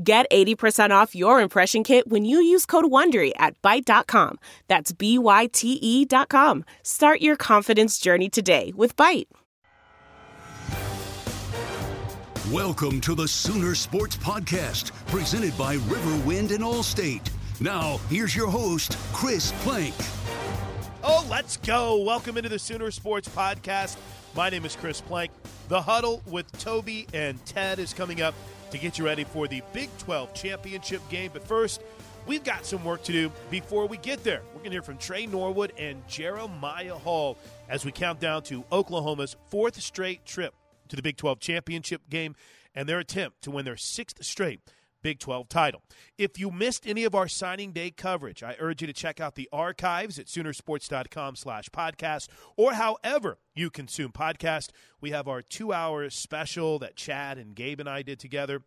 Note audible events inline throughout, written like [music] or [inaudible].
Get 80% off your impression kit when you use code WONDERY at Byte.com. That's B-Y-T-E dot com. Start your confidence journey today with Byte. Welcome to the Sooner Sports Podcast, presented by Riverwind and Allstate. Now, here's your host, Chris Plank. Oh, let's go. Welcome into the Sooner Sports Podcast. My name is Chris Plank. The Huddle with Toby and Ted is coming up to get you ready for the Big 12 championship game. But first, we've got some work to do before we get there. We're going to hear from Tre Norwood and Jeremiah Hall as we count down to Oklahoma's fourth straight trip to the Big 12 championship game and their attempt to win their sixth straight Big 12 title. If you missed any of our signing day coverage, I urge you to check out the archives at Soonersports.com slash podcast or however you consume podcast. We have our two-hour special that Chad and Gabe and I did together.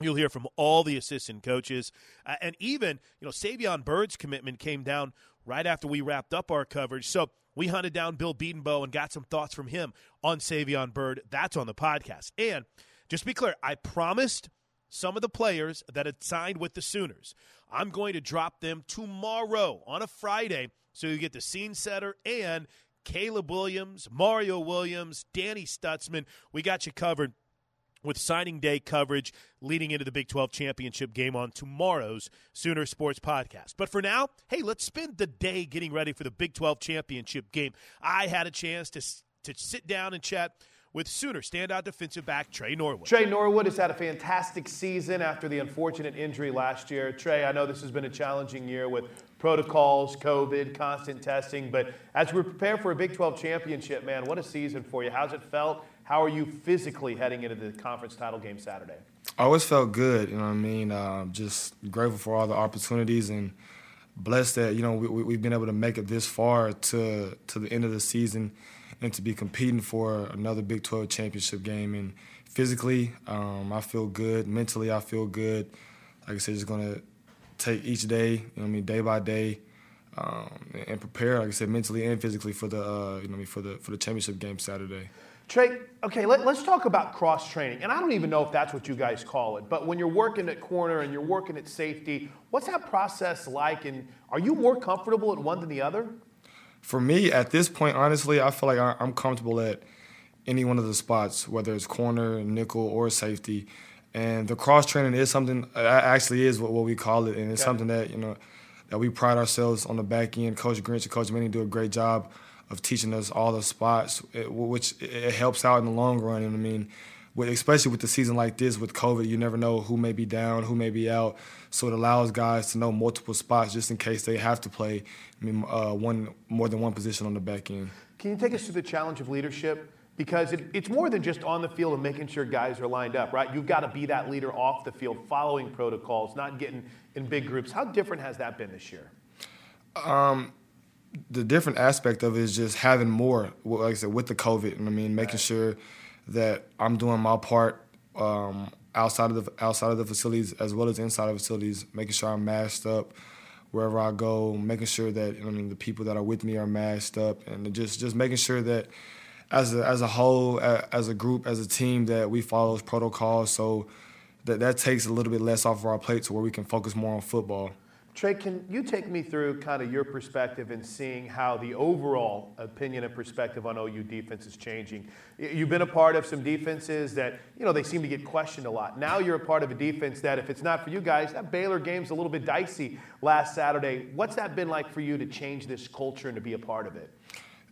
You'll hear from all the assistant coaches. Uh, and even, you know, Savion Byrd's commitment came down right after we wrapped up our coverage. So we hunted down Bill Bedenbaugh and got some thoughts from him on Savion Byrd. That's on the podcast. And just to be clear, I promised – some of the players that had signed with the Sooners. I'm going to drop them tomorrow on a Friday so you get the scene setter and Caleb Williams, Mario Williams, Danny Stutsman. We got you covered with signing day coverage leading into the Big 12 championship game on tomorrow's Sooner Sports Podcast. But for now, hey, let's spend the day getting ready for the Big 12 championship game. I had a chance to, to sit down and chat with Sooner standout defensive back Tre Norwood. Tre Norwood has had a fantastic season after the unfortunate injury last year. Tre, I know this has been a challenging year with protocols, COVID, constant testing, but as we prepare for a Big 12 championship, man, what a season for you. How's it felt? How are you physically heading into the conference title game Saturday? I always felt good, you know what I mean? Uh, just grateful for all the opportunities and blessed that, you know, we, we've been able to make it this far to, to the end of the season and to be competing for another Big 12 championship game. And physically, um, I feel good. Mentally, I feel good. Like I said, just gonna take each day, you know, I mean, day by day, um, and prepare, like I said, mentally and physically for the, uh, you know, for the for the championship game Saturday. Tre, okay, let, us talk about cross training. And I don't even know if that's what you guys call it, but when you're working at corner and you're working at safety, what's that process like? And are you more comfortable at one than the other? For me, at this point, honestly, I feel like I'm comfortable at any one of the spots, whether it's corner, nickel, or safety. And the cross training is something uh, actually is what, what we call it, and it's okay. something that you know that we pride ourselves on the back end. Coach Grinch and Coach Manning do a great job of teaching us all the spots, eh, which eh, it helps out in the long run. And I mean, with, especially with the season like this with COVID, you never know who may be down, who may be out. So it allows guys to know multiple spots just in case they have to play I mean, uh, one more than one position on the back end. Can you take us through the challenge of leadership? Because it, it's more than just on the field and making sure guys are lined up, right? You've got to be that leader off the field, following protocols, not getting in big groups. How different has that been this year? Um, the different aspect of it is just having more, like I said, with the COVID. And I mean, making right. sure that I'm doing my part um, outside of the outside of the facilities as well as inside of facilities, making sure I'm masked up wherever I go, making sure that I mean the people that are with me are masked up, and just just making sure that as a, as a whole, as a group, as a team, that we follow protocols. So that that takes a little bit less off of our plate to where we can focus more on football. Tre, can you take me through kind of your perspective in seeing how the overall opinion and perspective on OU defense is changing? You've been a part of some defenses that, you know, they seem to get questioned a lot. Now you're a part of a defense that, if it's not for you guys, that Baylor game's a little bit dicey last Saturday. What's that been like for you to change this culture and to be a part of it?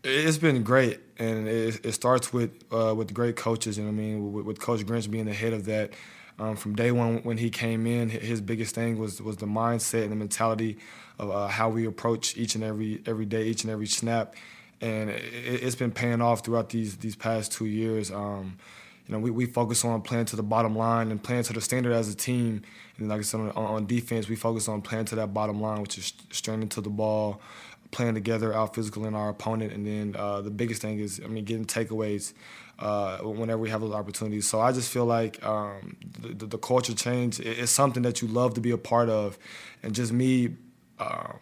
It's been great, and it, it starts with uh, with great coaches. And I mean, with, with Coach Grinch being the head of that, um, from day one when he came in, his biggest thing was was the mindset and the mentality of uh, how we approach each and every every day, each and every snap, and it, has been paying off throughout these these past two years. Um, you know, we, we focus on playing to the bottom line and playing to the standard as a team. And like I said, on, on defense, we focus on playing to that bottom line, which is straining to the ball, playing together, out physical in our opponent, and then uh, the biggest thing is, I mean, getting takeaways uh, whenever we have those opportunities. So I just feel like um, the, the, culture change is something that you love to be a part of, and just me. Uh,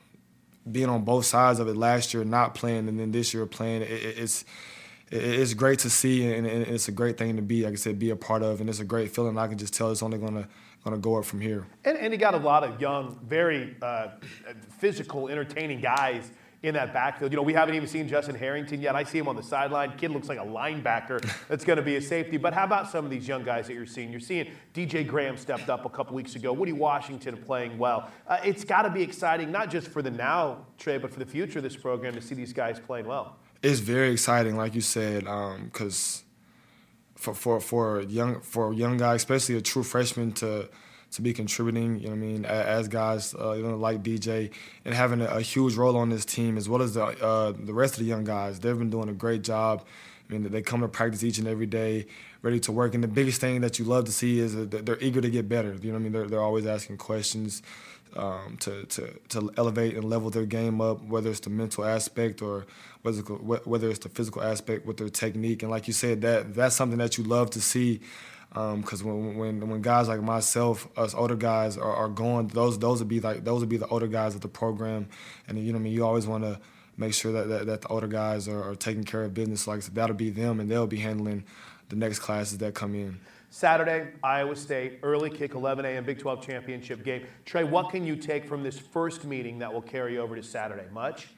being on both sides of it last year, not playing, and then this year playing, it, it's it's great to see, and it's a great thing to be, like I said, be a part of, and it's a great feeling. I can just tell it's only gonna gonna go up from here. And, and he got a lot of young, very uh, physical, entertaining guys in that backfield. You know, we haven't even seen Justin Harrington yet. I see him on the sideline. Kid looks like a linebacker that's going to be a safety. But how about some of these young guys that you're seeing? You're seeing DJ Graham stepped up a couple weeks ago. Woody Washington playing well. Uh, it's got to be exciting, not just for the now, Tre, but for the future of this program to see these guys playing well. It's very exciting, like you said, because um, for, for for young for young guy, especially a true freshman, to to be contributing, you know what I mean, as guys, uh, you know, like DJ, and having a, a, huge role on this team, as well as the uh, the rest of the young guys. They've been doing a great job. I mean, they come to practice each and every day, ready to work. And the biggest thing that you love to see is that they're eager to get better. You know what I mean? They're, they're always asking questions um, to, to, to elevate and level their game up, whether it's the mental aspect or whether, whether it's the physical aspect with their technique. And like you said, that that's something that you love to see because um, when, when when guys like myself, us older guys are, are going, those those would be like those would be the older guys of the program, and you know I mean you always want to make sure that, that, that the older guys are, are, taking care of business. Like so that'll be them, and they'll be handling the next classes that come in. Saturday, Iowa State, early kick, 11 a.m. Big 12 championship game. Tre, what can you take from this first meeting that will carry over to Saturday? Much?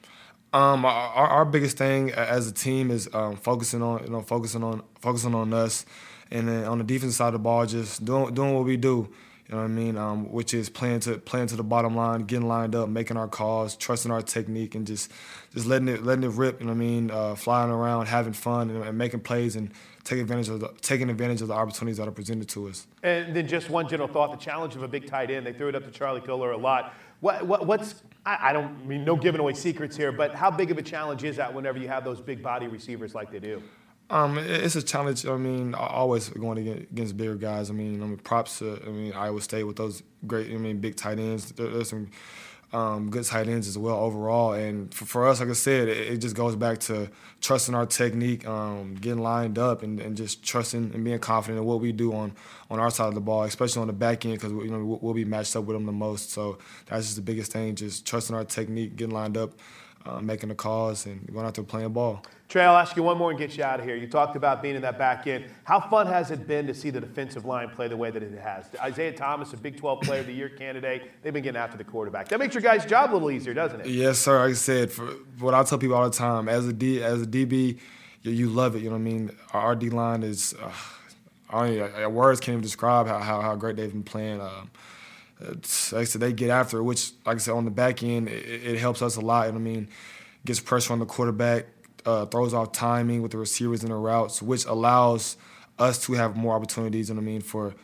Um, our, our biggest thing as a team is um, focusing on you know focusing on focusing on us and then on the defense side of the ball, just doing doing what we do. You know what I mean? Um, which is playing to playing to the bottom line, getting lined up, making our calls, trusting our technique, and just just letting it letting it rip. You know what I mean? Uh, flying around, having fun, and, and, making plays, and taking advantage of the, taking advantage of the opportunities that are presented to us. And then just one general thought: the challenge of a big tight end. They threw it up to Charlie Kolar a lot. What, what, what's I, I don't mean no giving away secrets here, but how big of a challenge is that whenever you have those big body receivers like they do? Um, it's a challenge. I mean, always going against bigger guys. I mean, I mean, props to I mean Iowa State with those great. I mean, big tight ends. there's some um, good tight ends as well overall. And for, for us, like I said, it, it, just goes back to trusting our technique, um, getting lined up, and, and, just trusting and being confident in what we do on on our side of the ball, especially on the back end, because you know we'll, we'll be matched up with them the most. So that's just the biggest thing: just trusting our technique, getting lined up uh, making the calls and going out there playing ball. Tre, I'll ask you one more and get you out of here. You talked about being in that back end. How fun has it been to see the defensive line play the way that it has? Isaiah Thomas, a Big 12 Player of the Year candidate, they've been getting after the quarterback. That makes your guys' job a little easier, doesn't it? Yes, sir. Like I said, for what I tell people all the time, as a D, as a DB, you, you love it. You know what I mean? Our D line is. Uh, I mean, words can't even describe how, how, how great they've been playing. Um, like I said, they get after it, which, like I said, on the back end, it, it helps us a lot. And I mean, gets pressure on the quarterback, uh, throws off timing with the receivers and the routes, which allows us to have more opportunities. You know what I mean for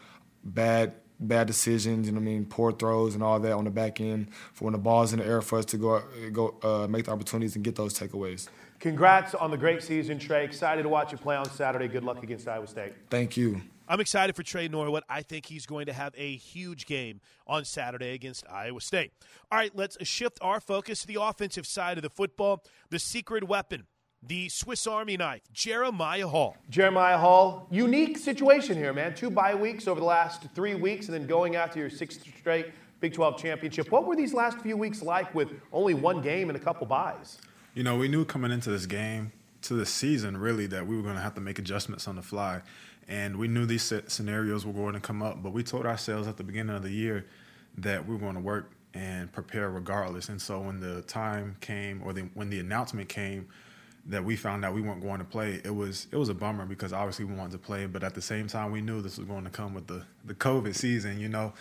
bad bad decisions. You know what I mean poor throws and all that on the back end for when the ball's in the air for us to go go uh, make the opportunities and get those takeaways. Congrats on the great season, Tre. Excited to watch you play on Saturday. Good luck against Iowa State. Thank you. I'm excited for Tre Norwood. I think he's going to have a huge game on Saturday against Iowa State. All right, let's shift our focus to the offensive side of the football. The secret weapon, the Swiss Army knife, Jeremiah Hall. Jeremiah Hall, unique situation here, man. Two bye weeks over the last three weeks, and then going after your sixth straight Big 12 championship. What were these last few weeks like with only one game and a couple byes? You know, we knew coming into this game, to the season, really, that we were going to have to make adjustments on the fly. And we knew these scenarios were going to come up, but we told ourselves at the beginning of the year that we were going to work and prepare regardless. And so when the time came, or the, when the announcement came that we found out we weren't going to play, it was it was a bummer because obviously we wanted to play, but at the same time we knew this was going to come with the the COVID season, you know.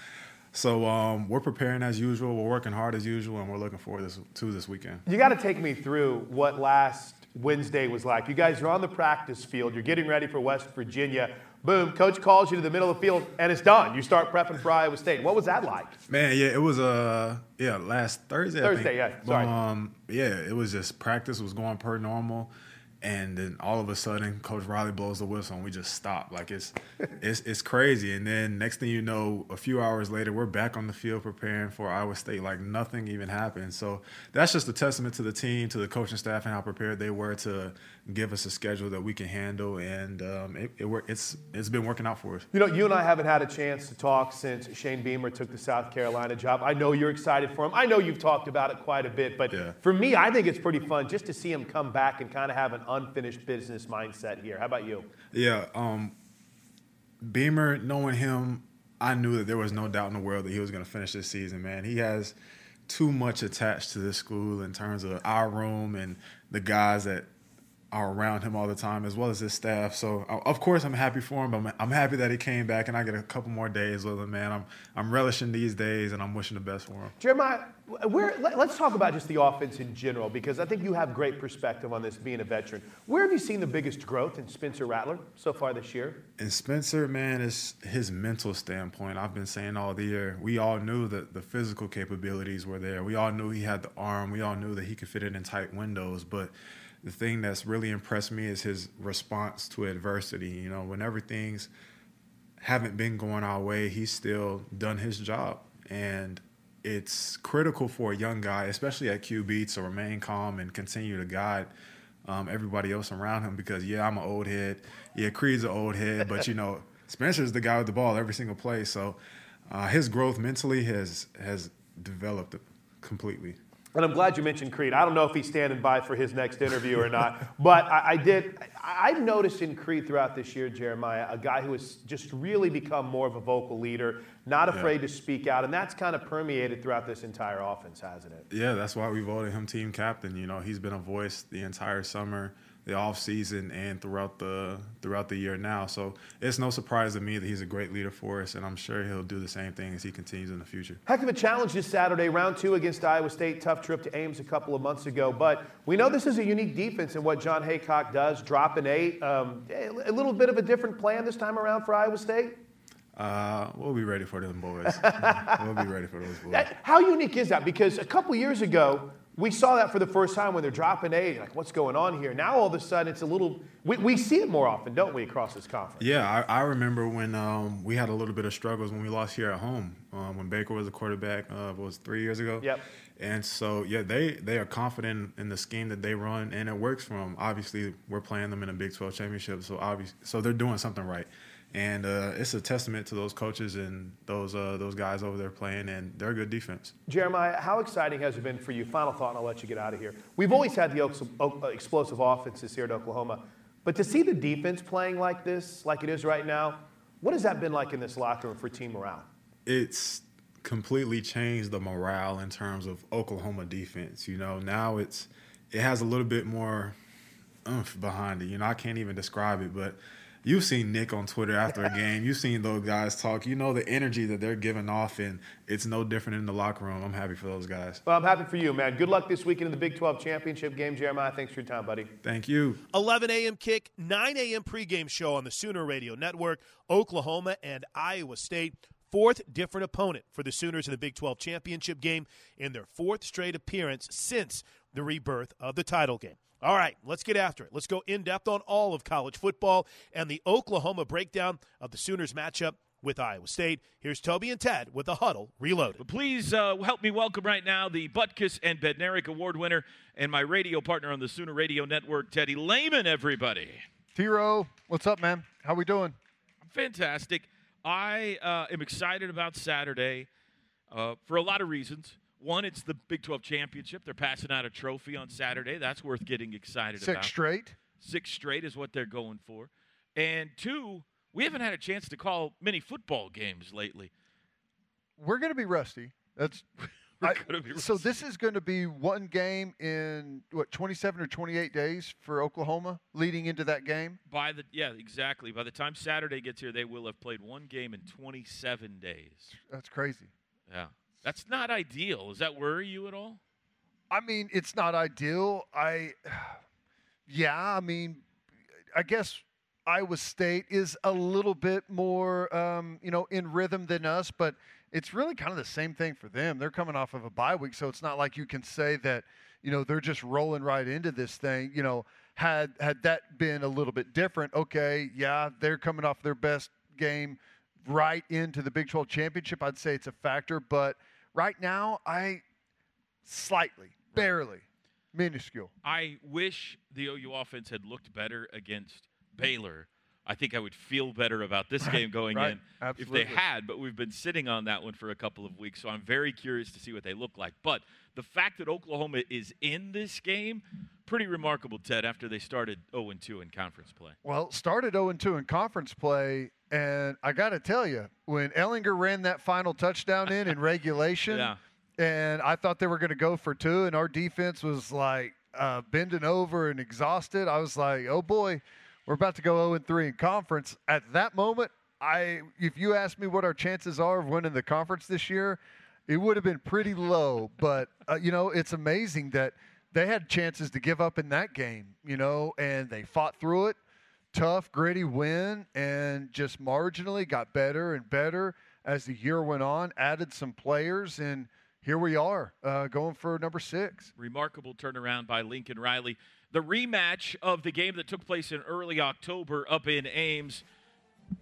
So um, we're preparing as usual. We're working hard as usual, and we're looking forward this, to this weekend. You got to take me through what last Wednesday was like. You guys are on the practice field. You're getting ready for West Virginia. Boom, coach calls you to the middle of the field, and it's done. You start prepping for Iowa State. What was that like? Man, yeah, it was uh yeah last Thursday. Thursday, yeah. Sorry. Um, yeah, it was just practice was going per normal and then all of a sudden coach riley blows the whistle and we just stop. Like it's [laughs] it's it's crazy. And then next thing you know a few hours later we're back on the field preparing for iowa state like nothing even happened. So that's just a testament to the team to the coaching staff and how prepared they were to give us a schedule that we can handle. And um, it, it it's it's been working out for us. You know you and i haven't had a chance to talk since shane beamer took the south carolina job. I know you're excited for him. I know you've talked about it quite a bit but yeah. for me i think it's pretty fun just to see him come back and kind of have an unfinished business mindset here. How about you? Yeah, um, Beamer, knowing him, I knew that there was no doubt in the world that he was going to finish this season. Man, he has too much attached to this school in terms of our room and the guys that are around him all the time, as well as his staff. So, uh, of course, I'm happy for him. But I'm happy that he came back, and I get a couple more days with him. Man, I'm I'm relishing these days, and I'm wishing the best for him. Jeremiah, where, let's talk about just the offense in general, because I think you have great perspective on this, being a veteran. Where have you seen the biggest growth in Spencer Rattler so far this year? In Spencer, man, is his mental standpoint. I've been saying all the year. We all knew that the physical capabilities were there. We all knew he had the arm. We all knew that he could fit it in tight windows, but the thing that's really impressed me is his response to adversity. You know, whenever things haven't been going our way, he's still done his job. And it's critical for a young guy, especially at QB, to remain calm and continue to guide um, everybody else around him because, yeah, I'm an old head. Yeah, Creed's an old head, but, you know, [laughs] Spencer's the guy with the ball every single play. So uh, his growth mentally has has developed completely. And I'm glad you mentioned Creed. I don't know if he's standing by for his next interview or not, [laughs] but I, I did. I've noticed in Creed throughout this year, Jeremiah, a guy who has just really become more of a vocal leader, not afraid yeah. to speak out, and that's kind of permeated throughout this entire offense, hasn't it? Yeah, that's why we voted him team captain. You know, he's been a voice the entire summer the off season and throughout the throughout the year now. So it's no surprise to me that he's a great leader for us, and I'm sure he'll do the same thing as he continues in the future. Heck of a challenge this Saturday, round two against Iowa State. Tough trip to Ames a couple of months ago, but we know this is a unique defense in what Jon Heacock does. Drop an eight, um, a little bit of a different plan this time around for Iowa State. Uh, we'll be ready for them boys. [laughs] we'll be ready for those boys. How unique is that? Because a couple years ago, we saw that for the first time when they're dropping eight. Like, what's going on here? Now all of a sudden, it's a little. We, we see it more often, don't we, across this conference? Yeah, I, I remember when um, we had a little bit of struggles when we lost here at home um, when Baker was a quarterback. Uh, was three years ago. Yep. And so yeah, they they are confident in the scheme that they run, and it works for them. Obviously, we're playing them in a Big 12 championship, so obviously, so they're doing something right and uh, it's a testament to those coaches and those uh, those guys over there playing, and they're a good defense. Jeremiah, how exciting has it been for you? Final thought, and I'll let you get out of here. We've always had the uh, explosive offenses here at Oklahoma, but to see the defense playing like this, like it is right now, what has that been like in this locker room for team morale? It's completely changed the morale in terms of Oklahoma defense. You know, now it's it has a little bit more oomph behind it. You know, I can't even describe it, but You've seen Nick on Twitter after a game. You've seen those guys talk. You know the energy that they're giving off, and it's no different in the locker room. I'm happy for those guys. Well, I'm happy for you, man. Good luck this weekend in the Big 12 championship game, Jeremiah. Thanks for your time, buddy. Thank you. 11 a.m. kick, 9 a.m. pregame show on the Sooner Radio Network. Oklahoma and Iowa State fourth different opponent for the Sooners in the Big 12 championship game in their fourth straight appearance since the rebirth of the title game. All right, let's get after it. Let's go in depth on all of college football and the Oklahoma breakdown of the Sooners matchup with Iowa State. Here's Toby and Ted with the huddle reloaded. Please uh, help me welcome right now the Butkus and Bednarik Award winner and my radio partner on the Sooner Radio Network, Teddy Lehman, everybody. T-Row, what's up, man? How we doing? I'm Fantastic. I uh, am excited about Saturday uh, for a lot of reasons. One, it's the Big 12 championship. They're passing out a trophy on Saturday. That's worth getting excited Six about. Six straight. Six straight is what they're going for. And two, we haven't had a chance to call many football games lately. We're going to be rusty. That's [laughs] I, so this is going to be one game in what 27 or 28 days for Oklahoma leading into that game. By the yeah, exactly. By the time Saturday gets here, they will have played one game in 27 days. That's crazy. Yeah. That's not ideal. Does that worry you at all? I mean, it's not ideal. I [sighs] yeah, I mean, I guess Iowa State is a little bit more, um, you know, in rhythm than us, but it's really kind of the same thing for them. They're coming off of a bye week, so it's not like you can say that, you know, they're just rolling right into this thing. You know, had had that been a little bit different, okay, yeah, they're coming off their best game right into the Big 12 championship. I'd say it's a factor, but right now, I slightly, barely, minuscule. I wish the OU offense had looked better against Baylor, I think I would feel better about this right, game going right. in Absolutely. if they had, but we've been sitting on that one for a couple of weeks, so I'm very curious to see what they look like. But the fact that Oklahoma is in this game, pretty remarkable, Ted, after they started 0 2 in conference play. Well, started 0 2 in conference play, and I got to tell you, when Ehlinger ran that final touchdown in in [laughs] regulation, yeah. and I thought they were going to go for two, and our defense was like uh, bending over and exhausted, I was like, oh boy we're about to go 0 3 in conference. At that moment, I if you asked me what our chances are of winning the conference this year, it would have been pretty low. But uh, you know, it's amazing that they had chances to give up in that game. You know, and they fought through it. Tough, gritty win, and just marginally got better and better as the year went on. Added some players and here we are uh, going for number six. Remarkable turnaround by Lincoln Riley. The rematch of the game that took place in early October up in Ames.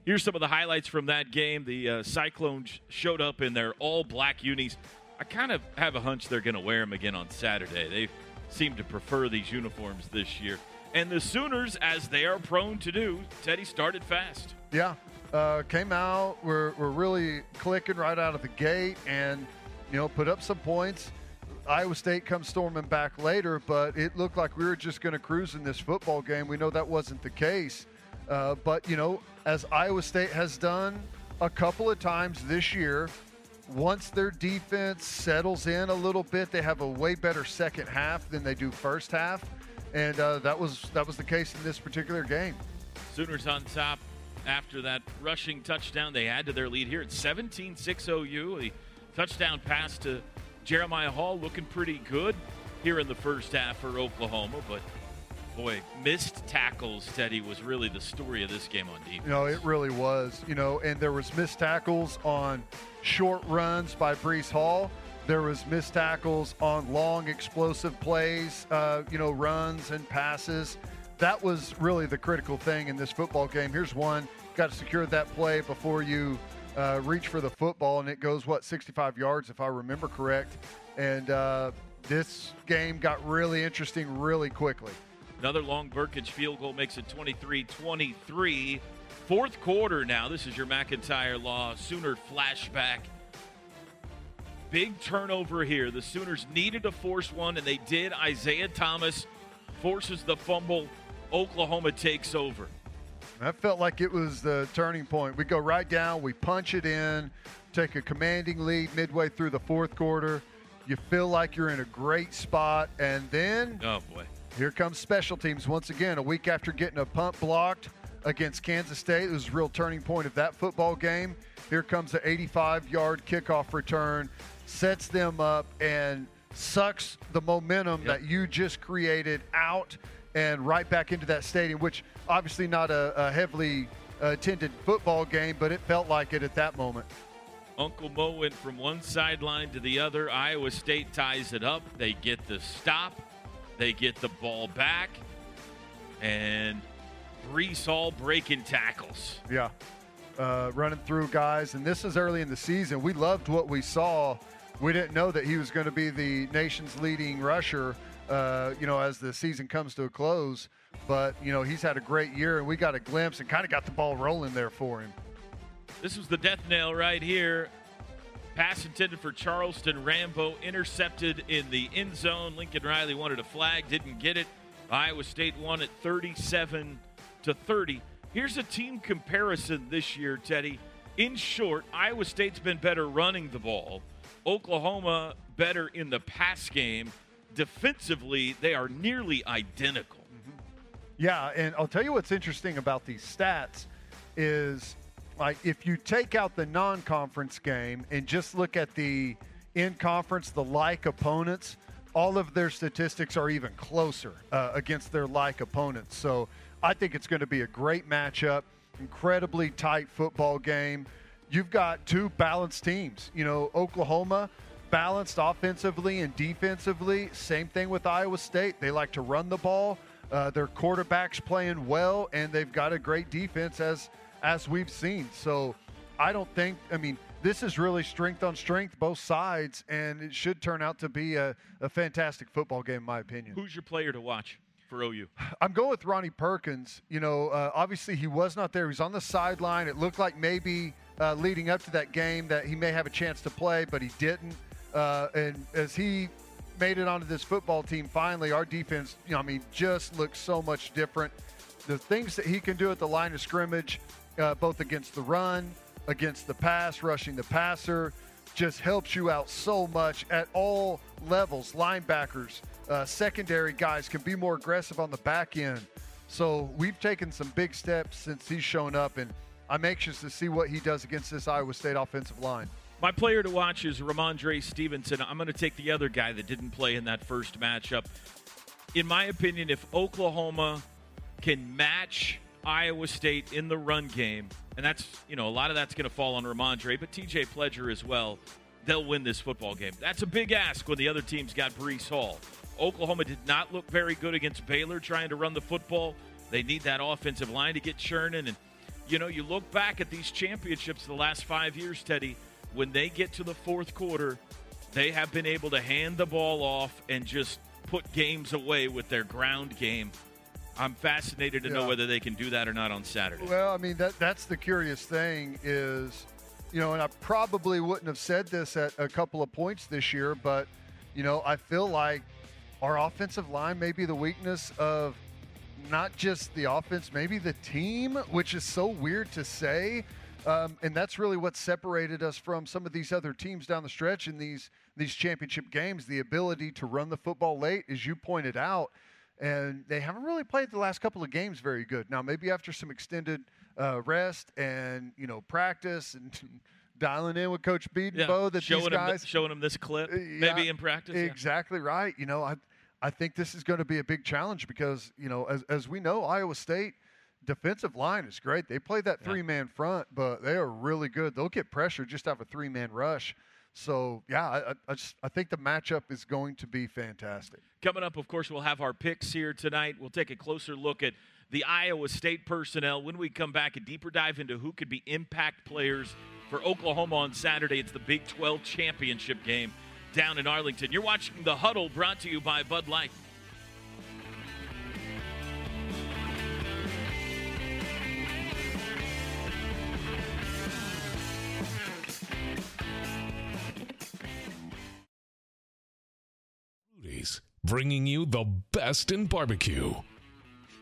Here's some of the highlights from that game. The uh, Cyclones showed up in their all black unis. I kind of have a hunch they're going to wear them again on Saturday. They seem to prefer these uniforms this year. And the Sooners, as they are prone to do, Teddy started fast. Yeah, uh, came out. We're, we're really clicking right out of the gate and – you know, put up some points. Iowa State comes storming back later, but it looked like we were just going to cruise in this football game. We know that wasn't the case. Uh, but, you know, as Iowa State has done a couple of times this year, once their defense settles in a little bit, they have a way better second half than they do first half. And uh, that was that was the case in this particular game. Sooners on top after that rushing touchdown. They add to their lead here at 17 6 OU. A touchdown pass to Jeremiah Hall looking pretty good here in the first half for Oklahoma, but boy, missed tackles, Teddy, was really the story of this game on defense. You know, it really was. You know, and there was missed tackles on short runs by Breece Hall. There was missed tackles on long, explosive plays, uh, you know, runs and passes. That was really the critical thing in this football game. Here's one. Got to secure that play before you uh, reach for the football, and it goes, what, 65 yards, if I remember correct. And uh, this game got really interesting really quickly. Another long Burkage field goal makes it 23 23. Fourth quarter now. This is your McIntyre Law Sooner flashback. Big turnover here. The Sooners needed to force one, and they did. Isaiah Thomas forces the fumble. Oklahoma takes over. That felt like it was the turning point. We go right down, we punch it in, take a commanding lead midway through the fourth quarter. You feel like you're in a great spot, and then oh boy, here comes special teams once again. A week after getting a punt blocked against Kansas State, it was a real turning point of that football game. Here comes the 85-yard kickoff return, sets them up, and sucks the momentum yep. that you just created out and right back into that stadium, which obviously not a, a heavily attended football game, but it felt like it at that moment. Uncle Mo went from one sideline to the other. Iowa State ties it up. They get the stop. They get the ball back, and Breece Hall breaking tackles. Yeah. Uh, running through guys. And this is early in the season. We loved what we saw. We didn't know that he was going to be the nation's leading rusher, uh, you know, as the season comes to a close. But, you know, he's had a great year, and we got a glimpse and kind of got the ball rolling there for him. This was the death nail right here. Pass intended for Charleston Rambo, intercepted in the end zone. Lincoln Riley wanted a flag, didn't get it. Iowa State won it 37 to 30. Here's a team comparison this year, Teddy. In short, Iowa State's been better running the ball. Oklahoma better in the pass game. Defensively, they are nearly identical. Yeah, and I'll tell you what's interesting about these stats is like if you take out the non-conference game and just look at the in-conference, the like opponents, all of their statistics are even closer uh, against their like opponents. So I think it's going to be a great matchup, incredibly tight football game. You've got two balanced teams. You know, Oklahoma balanced offensively and defensively. Same thing with Iowa State. They like to run the ball. Uh, their quarterback's playing well, and they've got a great defense as as we've seen. So I don't think. I mean, this is really strength on strength, both sides, and it should turn out to be a, a fantastic football game, in my opinion. Who's your player to watch for OU? I'm going with Ronnie Perkins. You know, uh, obviously he was not there. He was on the sideline. It looked like maybe uh, leading up to that game that he may have a chance to play, but he didn't. Uh, and as he made it onto this football team finally, our defense, you know, I mean, just looks so much different. The things that he can do at the line of scrimmage, uh, both against the run, against the pass, rushing the passer, just helps you out so much at all levels. Linebackers, uh, secondary guys can be more aggressive on the back end. So we've taken some big steps since he's shown up, and I'm anxious to see what he does against this Iowa State offensive line. My player to watch is Rhamondre Stevenson. I'm going to take the other guy that didn't play in that first matchup. In my opinion, if Oklahoma can match Iowa State in the run game, and that's, you know, a lot of that's going to fall on Rhamondre, but TJ Pledger as well, they'll win this football game. That's a big ask when the other team's got Breece Hall. Oklahoma did not look very good against Baylor trying to run the football. They need that offensive line to get churning. And, you know, you look back at these championships the last five years, Teddy when they get to the fourth quarter, they have been able to hand the ball off and just put games away with their ground game. I'm fascinated to yeah. know whether they can do that or not on Saturday. Well, I mean that that's the curious thing is, you know, and I probably wouldn't have said this at a couple of points this year, but you know, I feel like our offensive line may be the weakness of not just the offense, maybe the team, which is so weird to say. Um, and that's really what separated us from some of these other teams down the stretch in these these championship games. The ability to run the football late, as you pointed out, and they haven't really played the last couple of games very good. Now, maybe after some extended uh, rest and you know practice and [laughs] dialing in with Coach Bedenbaugh, yeah, that showing these guys them, showing them this clip, uh, maybe in practice. Exactly yeah. right. You know, I I think this is going to be a big challenge because you know, as as we know, Iowa State defensive line is great. They play that three man front, but they are really good. They'll get pressure just have a three man rush. So yeah, I, I, just, I think the matchup is going to be fantastic. Coming up, of course, we'll have our picks here tonight. We'll take a closer look at the Iowa State personnel when we come back. A deeper dive into who could be impact players for Oklahoma on Saturday. It's the Big 12 championship game down in Arlington. You're watching the Huddle, brought to you by Bud Light. bringing you the best in barbecue.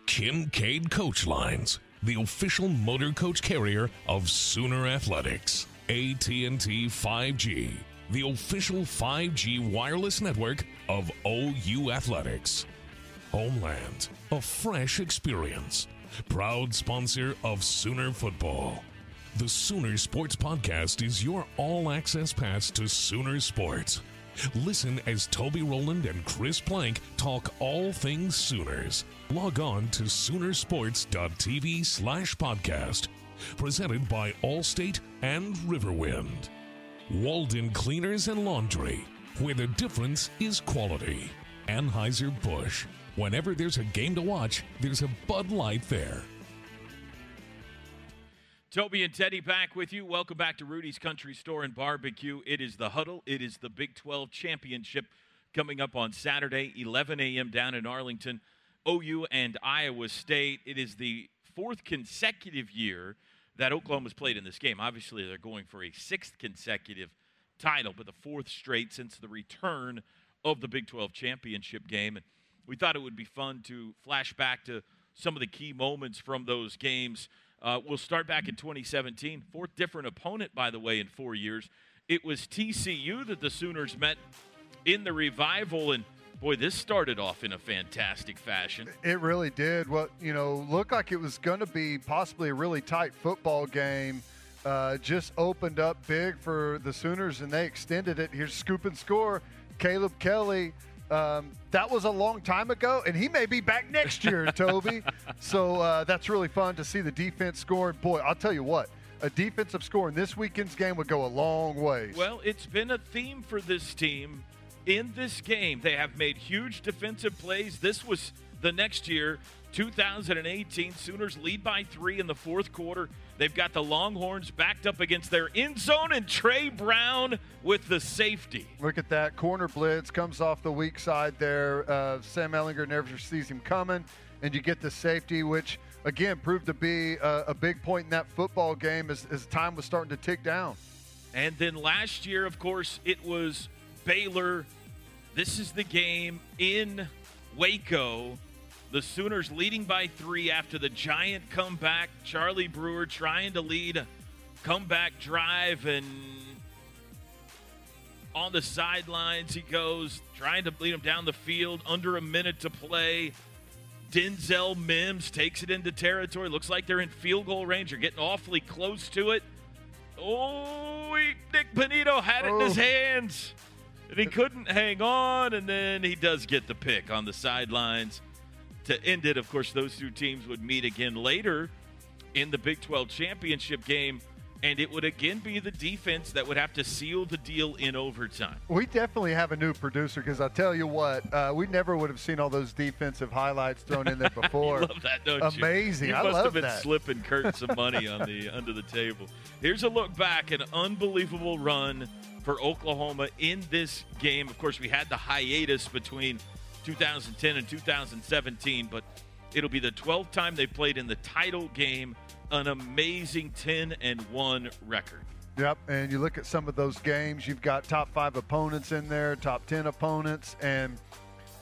Kincaid Coach Lines, the official motor coach carrier of Sooner Athletics. AT&T 5G, the official 5G wireless network of OU Athletics. Homeland, a fresh experience. Proud sponsor of Sooner Football. The Sooner Sports Podcast is your all access pass to Sooner Sports. Listen as Toby Rowland and Chris Plank talk all things Sooners. Log on to Soonersports.tv slash podcast. Presented by Allstate and Riverwind. Walden Cleaners and Laundry, where the difference is quality. Anheuser-Busch. Whenever there's a game to watch, there's a Bud Light there. Toby and Teddy back with you. Welcome back to Rudy's Country Store and Barbecue. It is the huddle. It is the Big 12 Championship coming up on Saturday, 11 a.m. down in Arlington. OU and Iowa State. It is the fourth consecutive year that Oklahoma's played in this game. Obviously, they're going for a sixth consecutive title, but the fourth straight since the return of the Big 12 championship game. And we thought it would be fun to flash back to some of the key moments from those games. Uh, we'll start back in 2017. Fourth different opponent, by the way, in four years. It was TCU that the Sooners met in the revival, and boy, this started off in a fantastic fashion. It really did. What you know looked like it was going to be possibly a really tight football game. Uh, just opened up big for the Sooners, and they extended it. Here's scoop and score. Caleb Kelly. Um, that was a long time ago, and he may be back next year, [laughs] Toby. so uh, that's really fun to see the defense score. Boy, I'll tell you what, a defensive score in this weekend's game would go a long way. Well, it's been a theme for this team in this game. They have made huge defensive plays. This was the next year, 2018. Sooners lead by three in the fourth quarter. They've got the Longhorns backed up against their end zone, and Tre Brown with the safety. Look at that corner blitz comes off the weak side there. Uh, Sam Ehlinger never sees him coming, and you get the safety, which again proved to be a, a big point in that football game as, as time was starting to tick down. And then last year, of course, it was Baylor. This is the game in Waco the Sooners leading by three after the giant comeback. Charlie Brewer trying to lead comeback drive, and on the sidelines he goes, trying to lead him down the field. Under a minute to play. Denzel Mims takes it into territory. Looks like they're in field goal range. They're getting awfully close to it. Oh, Nik Bonitto had it in his oh. hands. And he couldn't hang on, and then he does get the pick on the sidelines to end it. Of course, those two teams would meet again later in the Big 12 championship game, and it would again be the defense that would have to seal the deal in overtime. We definitely have a new producer because I tell you what, uh, we never would have seen all those defensive highlights thrown in there [laughs] before. love that, don't Amazing. you? Amazing. You I must love have been that. slipping Kurt some money on the [laughs] under the table. Here's a look back, an unbelievable run for Oklahoma in this game. Of course, we had the hiatus between 2010 and 2017, but it'll be the 12th time they played in the title game. An amazing 10 and 1 record. Yep, and you look at some of those games, you've got top five opponents in there, top 10 opponents. And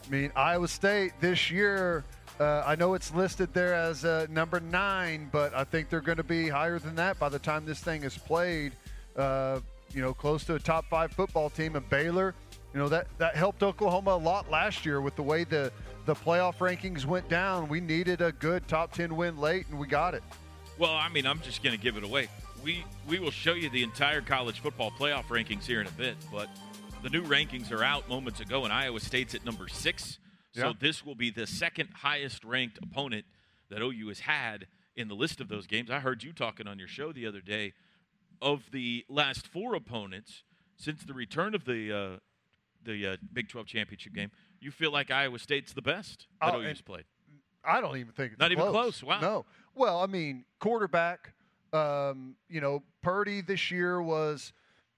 I mean, Iowa State this year, uh, I know it's listed there as uh, number nine, but I think they're going to be higher than that by the time this thing is played. Uh, you know, close to a top five football team. And Baylor, you know that that helped Oklahoma a lot last year with the way the the playoff rankings went down. We needed a good top ten win late, and we got it. Well, I mean, I'm just going to give it away. We we will show you the entire college football playoff rankings here in a bit, but the new rankings are out moments ago, and Iowa State's at number six. So yeah. this will be the second highest ranked opponent that OU has had in the list of those games. I heard you talking on your show the other day of the last four opponents since the return of the uh, the uh, Big 12 championship game, you feel like Iowa State's the best that oh, OU's played. I don't even think it's not close. even close. Wow. No. Well, I mean, quarterback. Um, you know, Purdy this year was.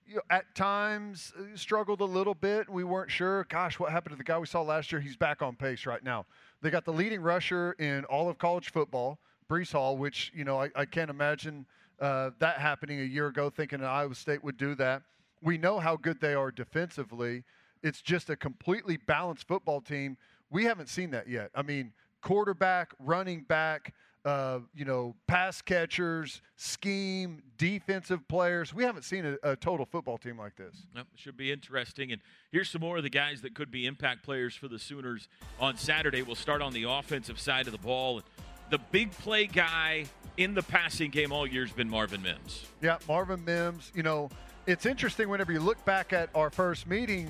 You know, at times uh, struggled a little bit. We weren't sure. Gosh, what happened to the guy we saw last year? He's back on pace right now. They got the leading rusher in all of college football, Breece Hall, which you know I, I can't imagine uh, that happening a year ago. Thinking Iowa State would do that. We know how good they are defensively it's just a completely balanced football team. We haven't seen that yet. I mean, quarterback, running back, uh, you know, pass catchers, scheme, defensive players. We haven't seen a, a total football team like this. Yep, should be interesting. And here's some more of the guys that could be impact players for the Sooners on Saturday. We'll start on the offensive side of the ball. The big play guy in the passing game all year has been Marvin Mims. Yeah, Marvin Mims. You know, it's interesting whenever you look back at our first meeting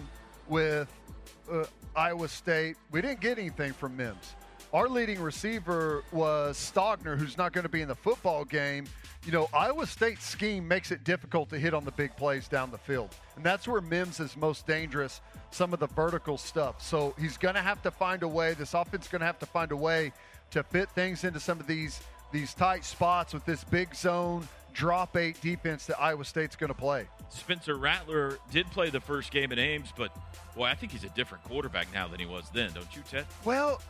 with uh, Iowa State. We didn't get anything from Mims. our leading receiver was Stogner, who's not going to be in the football game. You know, Iowa State's scheme makes it difficult to hit on the big plays down the field. And that's where Mims is most dangerous, some of the vertical stuff. So he's going to have to find a way, this offense is going to have to find a way to fit things into some of these these tight spots with this big zone drop eight defense that Iowa State's going to play. Spencer Rattler did play the first game in Ames, but boy, I think he's a different quarterback now than he was then, don't you, Ted? Well,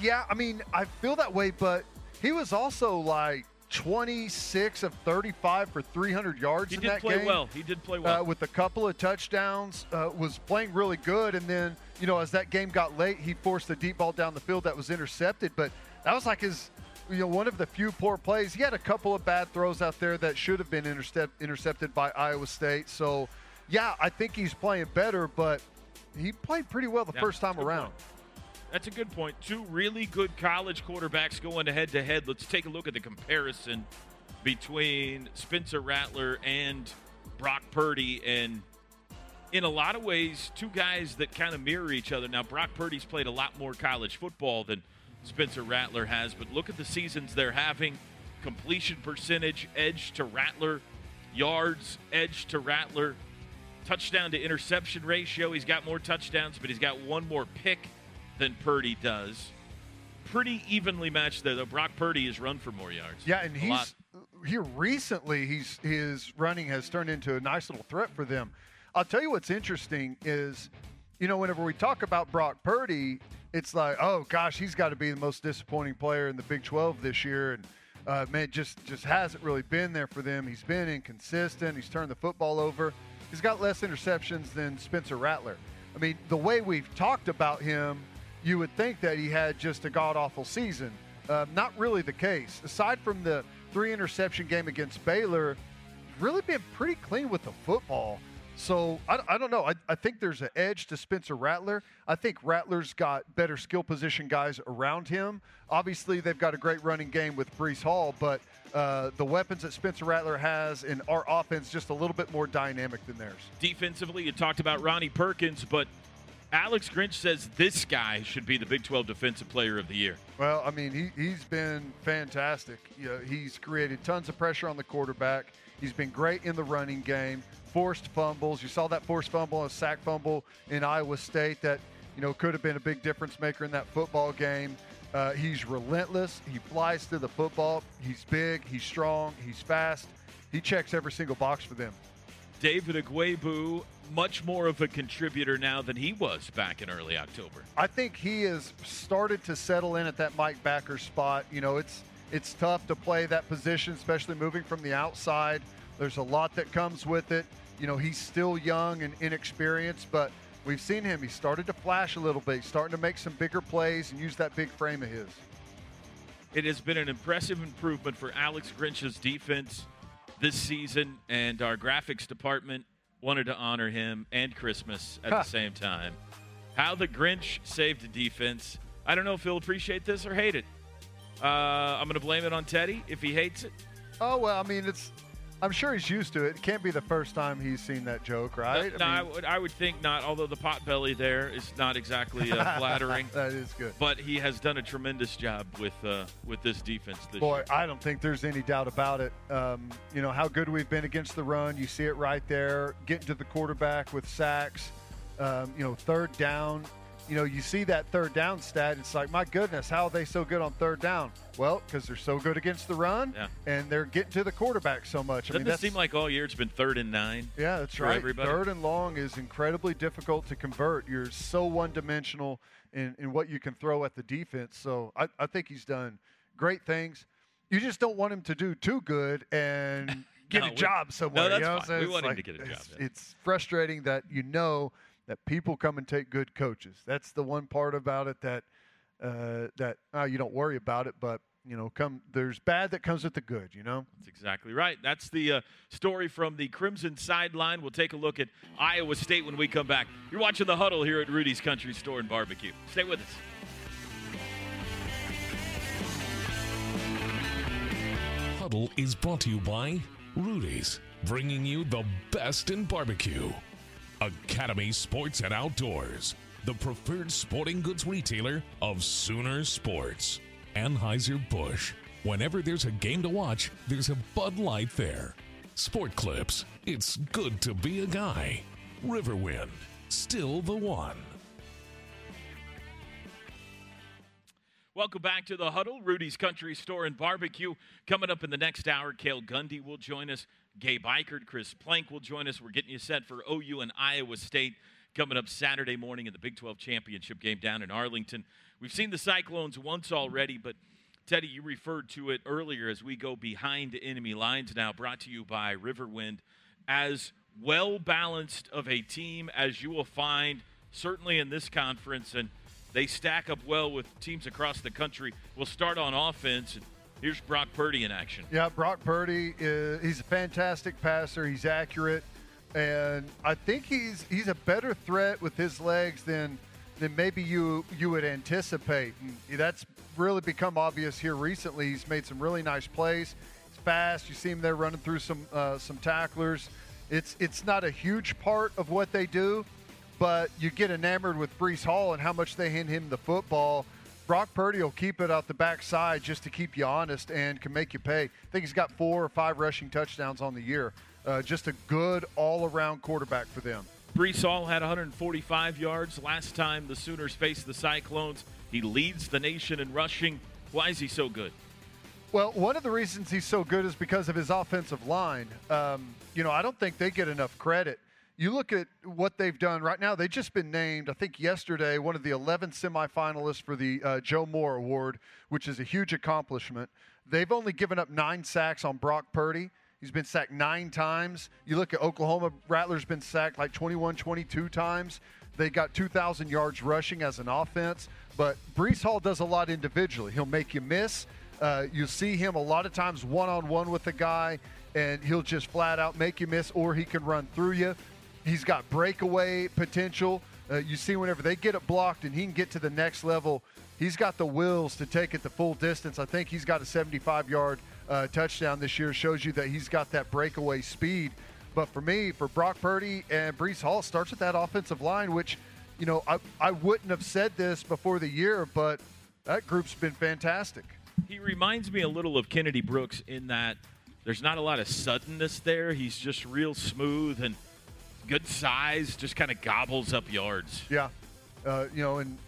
yeah, I mean, I feel that way, but he was also like 26 of 35 for 300 yards he in did that play game. well. He did play well. Uh, with a couple of touchdowns, uh, was playing really good. And then, you know, as that game got late, he forced a deep ball down the field that was intercepted. But that was like his, you know, one of the few poor plays. He had a couple of bad throws out there that should have been intercept, intercepted by Iowa State. So, yeah, I think he's playing better, but he played pretty well the Yeah, first time around. point. That's a good point. Two really good college quarterbacks going head to head. Let's take a look at the comparison between Spencer Rattler and Brock Purdy. And in a lot of ways, two guys that kind of mirror each other. Now, Brock Purdy's played a lot more college football than Spencer Rattler has, but look at the seasons they're having completion percentage, edge to Rattler, yards, edge to Rattler, touchdown to interception ratio. He's got more touchdowns, but he's got one more pick than Purdy does. Pretty evenly matched there, though. Brock Purdy has run for more yards. Yeah, and A lot. he's here recently. He's his running has turned into a nice little threat for them. I'll tell you what's interesting is, you know, whenever we talk about Brock Purdy, it's like, oh gosh, he's got to be the most disappointing player in the Big 12 this year, and uh, man, just just hasn't really been there for them. He's been inconsistent. He's turned the football over. He's got less interceptions than Spencer Rattler. I mean, the way we've talked about him, you would think that he had just a god awful season. Uh, not really the case. Aside from the three interception game against Baylor, really been pretty clean with the football. So I, I don't know. I, I think there's an edge to Spencer Rattler. I think Rattler's got better skill position guys around him. Obviously, they've got a great running game with Breece Hall, but uh, the weapons that Spencer Rattler has in our offense just a little bit more dynamic than theirs. Defensively, you talked about Ronnie Perkins, but Alex Grinch says this guy should be the Big 12 Defensive Player of the Year. Well, I mean, he, he's been fantastic. You know, he's created tons of pressure on the quarterback. He's been great in the running game, forced fumbles. You saw that forced fumble, a sack fumble in Iowa State that, you know, could have been a big difference maker in that football game. Uh, he's relentless. He flies to the football. He's big. He's strong. He's fast. He checks every single box for them. David Ugwoegbu, much more of a contributor now than he was back in early October. I think he has started to settle in at that Mike Backer spot. You know, it's it's tough to play that position, especially moving from the outside. There's a lot that comes with it. You know, he's still young and inexperienced, but we've seen him. He started to flash a little bit. Starting to make some bigger plays and use that big frame of his. It has been an impressive improvement for Alex Grinch's defense this season, and our graphics department wanted to honor him and Christmas at the [laughs] same time. How the Grinch saved the defense. I don't know if he'll appreciate this or hate it. Uh, I'm going to blame it on Teddy if he hates it. Oh well, I mean, it's. I'm sure he's used to it. It can't be the first time he's seen that joke, right? No, I I, mean, would, I would think not, although the pot belly there is not exactly uh, [laughs] flattering. that is good. But he has done a tremendous job with uh, with this defense this Boy, year. I don't think there's any doubt about it. Um, you know how good we've been against the run. You see it right there. Getting to the quarterback with sacks. Um, you know, third down. You know, you see that third down stat. It's like, my goodness, how are they so good on third down? Well, because they're so good against the run, Yeah. and they're getting to the quarterback so much. Doesn't mean, it seem like all year it's been third and nine? yeah, that's right. everybody? Third and long is incredibly difficult to convert. You're so one dimensional in, in what you can throw at the defense. So I, I think he's done great things. You just don't want him to do too good and [laughs] get No, a we- job somewhere. No, that's you know fine. We want him to get a job, It's, yeah. it's frustrating that you know that people come and take good coaches. That's the one part about it that uh, that uh, you don't worry about it, but you know, come there's bad that comes with the good. You know. That's exactly right. That's the uh, story from the Crimson sideline. We'll take a look at Iowa State when we come back. You're watching the huddle here at Rudy's Country Store and Barbecue. Stay with us. Huddle is brought to you by Rudy's, bringing you the best in barbecue. Academy Sports and Outdoors, the preferred sporting goods retailer of Sooner Sports. Anheuser-Busch. Whenever there's a game to watch, there's a Bud Light there. Sport Clips. It's good to be a guy. Riverwind. Still the one. Welcome back to the Huddle, Rudy's Country Store and Barbecue. Coming up in the next hour, Cale Gundy will join us. Gabe Ikard, Chris Plank will join us. We're getting you set for OU and Iowa State coming up Saturday morning in the Big 12 championship game down in Arlington. We've seen the Cyclones once already, but Teddy, you referred to it earlier as we go behind enemy lines now, brought to you by Riverwind. As well balanced of a team as you will find, certainly in this conference, and they stack up well with teams across the country. We'll start on offense. Here's Brock Purdy in action. Yeah, Brock Purdy is he's a fantastic passer. He's accurate, and I think he's he's a better threat with his legs than than maybe you you would anticipate. And that's really become obvious here recently. He's made some really nice plays. He's fast. You see him there running through some uh, some tacklers. It's it's not a huge part of what they do, but you get enamored with Breece Hall and how much they hand him the football. Brock Purdy will keep it out the backside just to keep you honest and can make you pay. I think he's got four or five rushing touchdowns on the year. Uh, just a good all-around quarterback for them. Breece Hall had 145 yards last time the Sooners faced the Cyclones. He leads the nation in rushing. Why is he so good? Well, one of the reasons he's so good is because of his offensive line. Um, you know, I don't think they get enough credit. You look at what they've done right now, they've just been named, I think yesterday, one of the 11 semifinalists for the uh, Joe Moore Award, which is a huge accomplishment. They've only given up nine sacks on Brock Purdy. He's been sacked nine times. You look at Oklahoma, Rattler's been sacked like 21, 22 times. They got 2,000 yards rushing as an offense, but Breece Hall does a lot individually. He'll make you miss. Uh, you see him a lot of times one on one with the guy, and he'll just flat out make you miss, or he can run through you. He's got breakaway potential. Uh, you see, whenever they get it blocked and he can get to the next level, he's got the wills to take it the full distance. I think he's got a 75 yard uh, touchdown this year, shows you that he's got that breakaway speed. But for me, for Brock Purdy and Breece Hall, starts with that offensive line, which, you know, I, I wouldn't have said this before the year, but that group's been fantastic. He reminds me a little of Kennedy Brooks in that there's not a lot of suddenness there. He's just real smooth and good size, just kind of gobbles up yards. Yeah. Uh, you know, and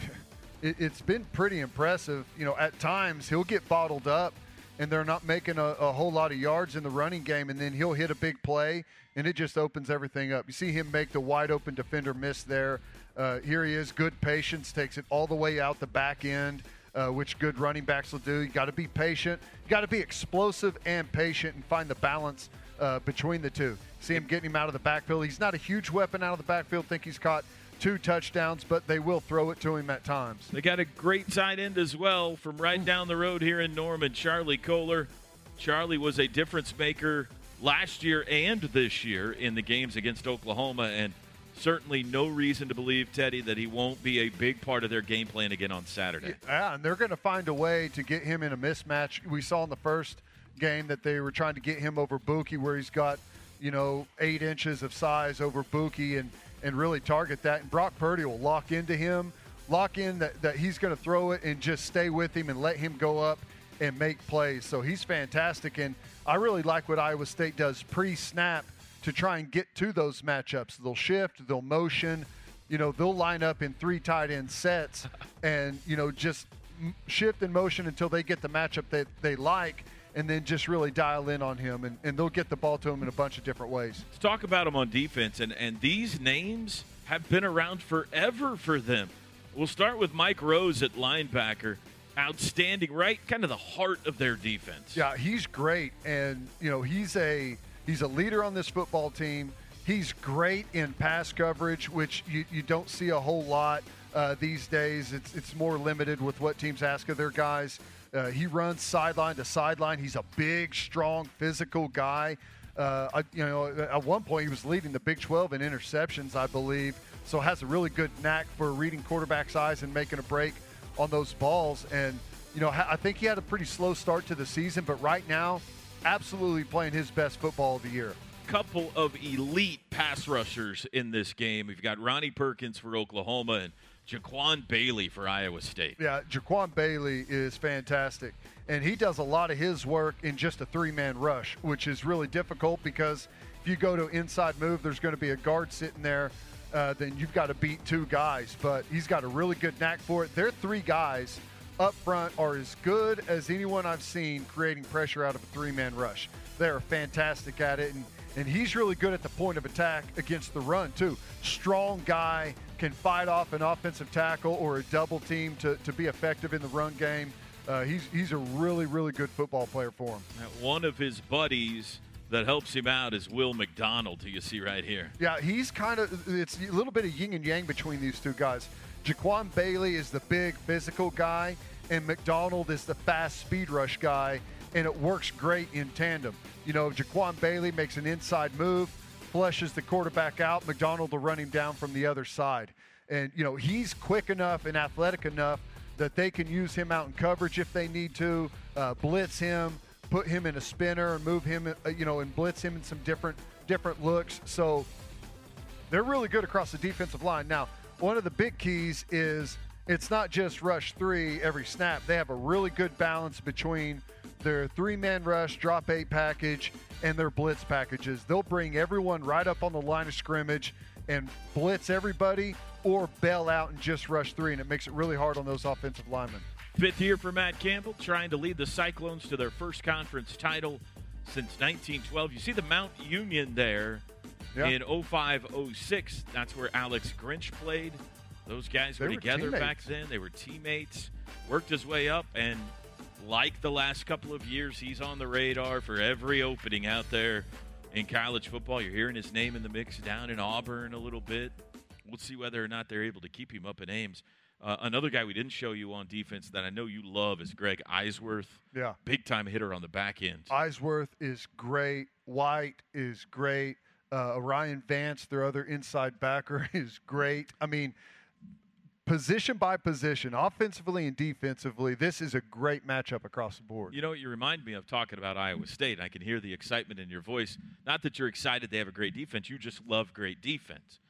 [laughs] it, has been pretty impressive. You know, at times he'll get bottled up and they're not making a, a, whole lot of yards in the running game, and then he'll hit a big play and it just opens everything up. You see him make the wide open defender miss there. Uh, here he is, good patience, takes it all the way out the back end. Uh, which good running backs will do. You got to be patient. You got to be explosive and patient and find the balance uh, between the two. See him getting him out of the backfield. He's not a huge weapon out of the backfield. Think he's caught two touchdowns, but they will throw it to him at times. They got a great tight end as well from right down the road here in Norman, Charlie Kolar. Charlie was a difference maker last year and this year in the games against Oklahoma, and certainly no reason to believe, Teddy, that he won't be a big part of their game plan again on Saturday. Yeah, and they're going to find a way to get him in a mismatch. We saw in the first game that they were trying to get him over Buki, where he's got, you know, eight inches of size over Buki and, and really target that. And Brock Purdy will lock into him, lock in that, that he's going to throw it and just stay with him and let him go up and make plays. So he's fantastic. And I really like what Iowa State does pre snap – to try and get to those matchups. They'll shift, they'll motion, you know, they'll line up in three tight end sets and, you know, just shift and motion until they get the matchup that they like and then just really dial in on him and, and they'll get the ball to him in a bunch of different ways. Let's talk about him on defense and, and these names have been around forever for them. We'll start with Mike Rose at linebacker. Outstanding, right? Kind of the heart of their defense. Yeah, he's great. And, you know, he's a He's a leader on this football team. He's great in pass coverage, which you, you don't see a whole lot uh, these days. It's, it's more limited with what teams ask of their guys. Uh, he runs sideline to sideline. He's a big, strong, physical guy. Uh, I, you know, at one point he was leading the Big 12 in interceptions, I believe. So has a really good knack for reading quarterbacks' eyes and making a break on those balls. And you know, I think he had a pretty slow start to the season, but right now absolutely playing his best football of the year. couple of elite pass rushers in this game. We've got Ronnie Perkins for Oklahoma and Jaquan Bailey for Iowa State. Yeah, Jaquan Bailey is fantastic. And he does a lot of his work in just a three man rush, which is really difficult because if you go to inside move, there's going to be a guard sitting there. Uh, then you've got to beat two guys. But he's got a really good knack for it. Their three guys up front are as good as anyone I've seen creating pressure out of a three man rush. They're fantastic at it. And, and he's really good at the point of attack against the run, too. Strong guy, can fight off an offensive tackle or a double team to, to be effective in the run game. Uh, he's, he's a really, really good football player for him. One of his buddies that helps him out is Will McDonald, who you see right here. Yeah, he's kind of, it's a little bit of yin and yang between these two guys. Jaquan Bailey is the big physical guy, and McDonald is the fast speed rush guy, and it works great in tandem. You know, Jaquan Bailey makes an inside move, flushes the quarterback out. McDonald will run him down from the other side. And, you know, he's quick enough and athletic enough that they can use him out in coverage if they need to, uh, blitz him, put him in a spinner and move him, uh, you know, and blitz him in some different different looks. So they're really good across the defensive line. Now, one of the big keys is it's not just rush three every snap. They have a really good balance between their three man rush, drop eight package, and their blitz packages. They'll bring everyone right up on the line of scrimmage and blitz everybody or bail out and just rush three, and it makes it really hard on those offensive linemen. Fifth year for Matt Campbell, trying to lead the Cyclones to their first conference title since 1912. You see the Mount Union there yeah. in 05 06. That's where Alex Grinch played. Those guys were, were together teammates. back then. They were teammates. Worked his way up, and like the last couple of years, he's on the radar for every opening out there in college football. You're hearing his name in the mix down in Auburn a little bit. We'll see whether or not they're able to keep him up in Ames. Uh, another guy we didn't show you on defense that I know you love is Greg Eisworth. Yeah. Big time hitter on the back end. Eisworth is great. White is great. Uh, O'Rien Vance, their other inside backer, [laughs] is great. I mean, position by position, offensively and defensively, this is a great matchup across the board. You know what you remind me of talking about Iowa State? I can hear the excitement in your voice. Not that you're excited they have a great defense, you just love great defense.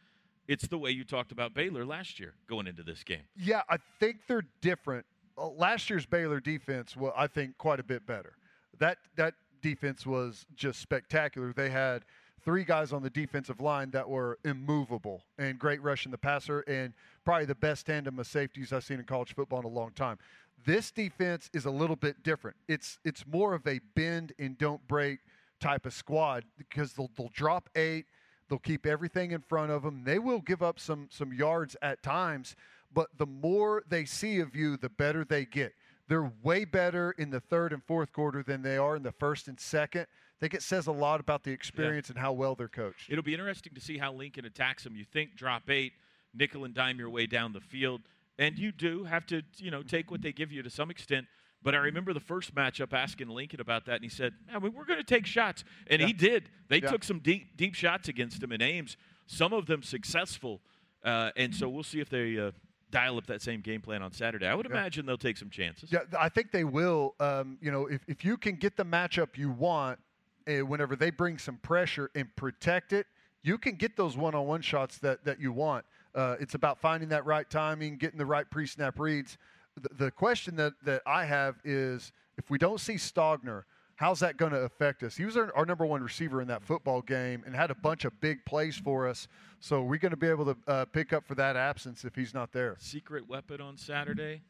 It's the way you talked about Baylor last year going into this game. Yeah, I think they're different. Uh, last year's Baylor defense was, I think, quite a bit better. That that defense was just spectacular. They had three guys on the defensive line that were immovable and great rushing the passer and probably the best tandem of safeties I've seen in college football in a long time. This defense is a little bit different. It's it's more of a bend and don't break type of squad because they'll, they'll drop eight – They'll keep everything in front of them. They will give up some some yards at times, but the more they see of you, the better they get. They're way better in the third and fourth quarter than they are in the first and second. I think it says a lot about the experience yeah. and how well they're coached. It'll be interesting to see how Lincoln attacks them. You think drop eight, nickel and dime your way down the field, and you do have to, you know, take what they give you to some extent. But I remember the first matchup asking Lincoln about that, and he said, I mean, we're going to take shots. And yeah. he did. They yeah. took some deep, deep shots against him in Ames, some of them successful. Uh, and so we'll see if they uh, dial up that same game plan on Saturday. I would imagine they'll take some chances. Yeah, I think they will. Um, you know, if, if you can get the matchup you want, whenever they bring some pressure and protect it, you can get those one on one shots that, that you want. Uh, it's about finding that right timing, getting the right pre snap reads the, question that, that I have is if we don't see Stogner, how's that going to affect us? He was our, our, number one receiver in that football game and had a bunch of big plays for us. So are we going to be able to uh, pick up for that absence if he's not there? Secret weapon on Saturday,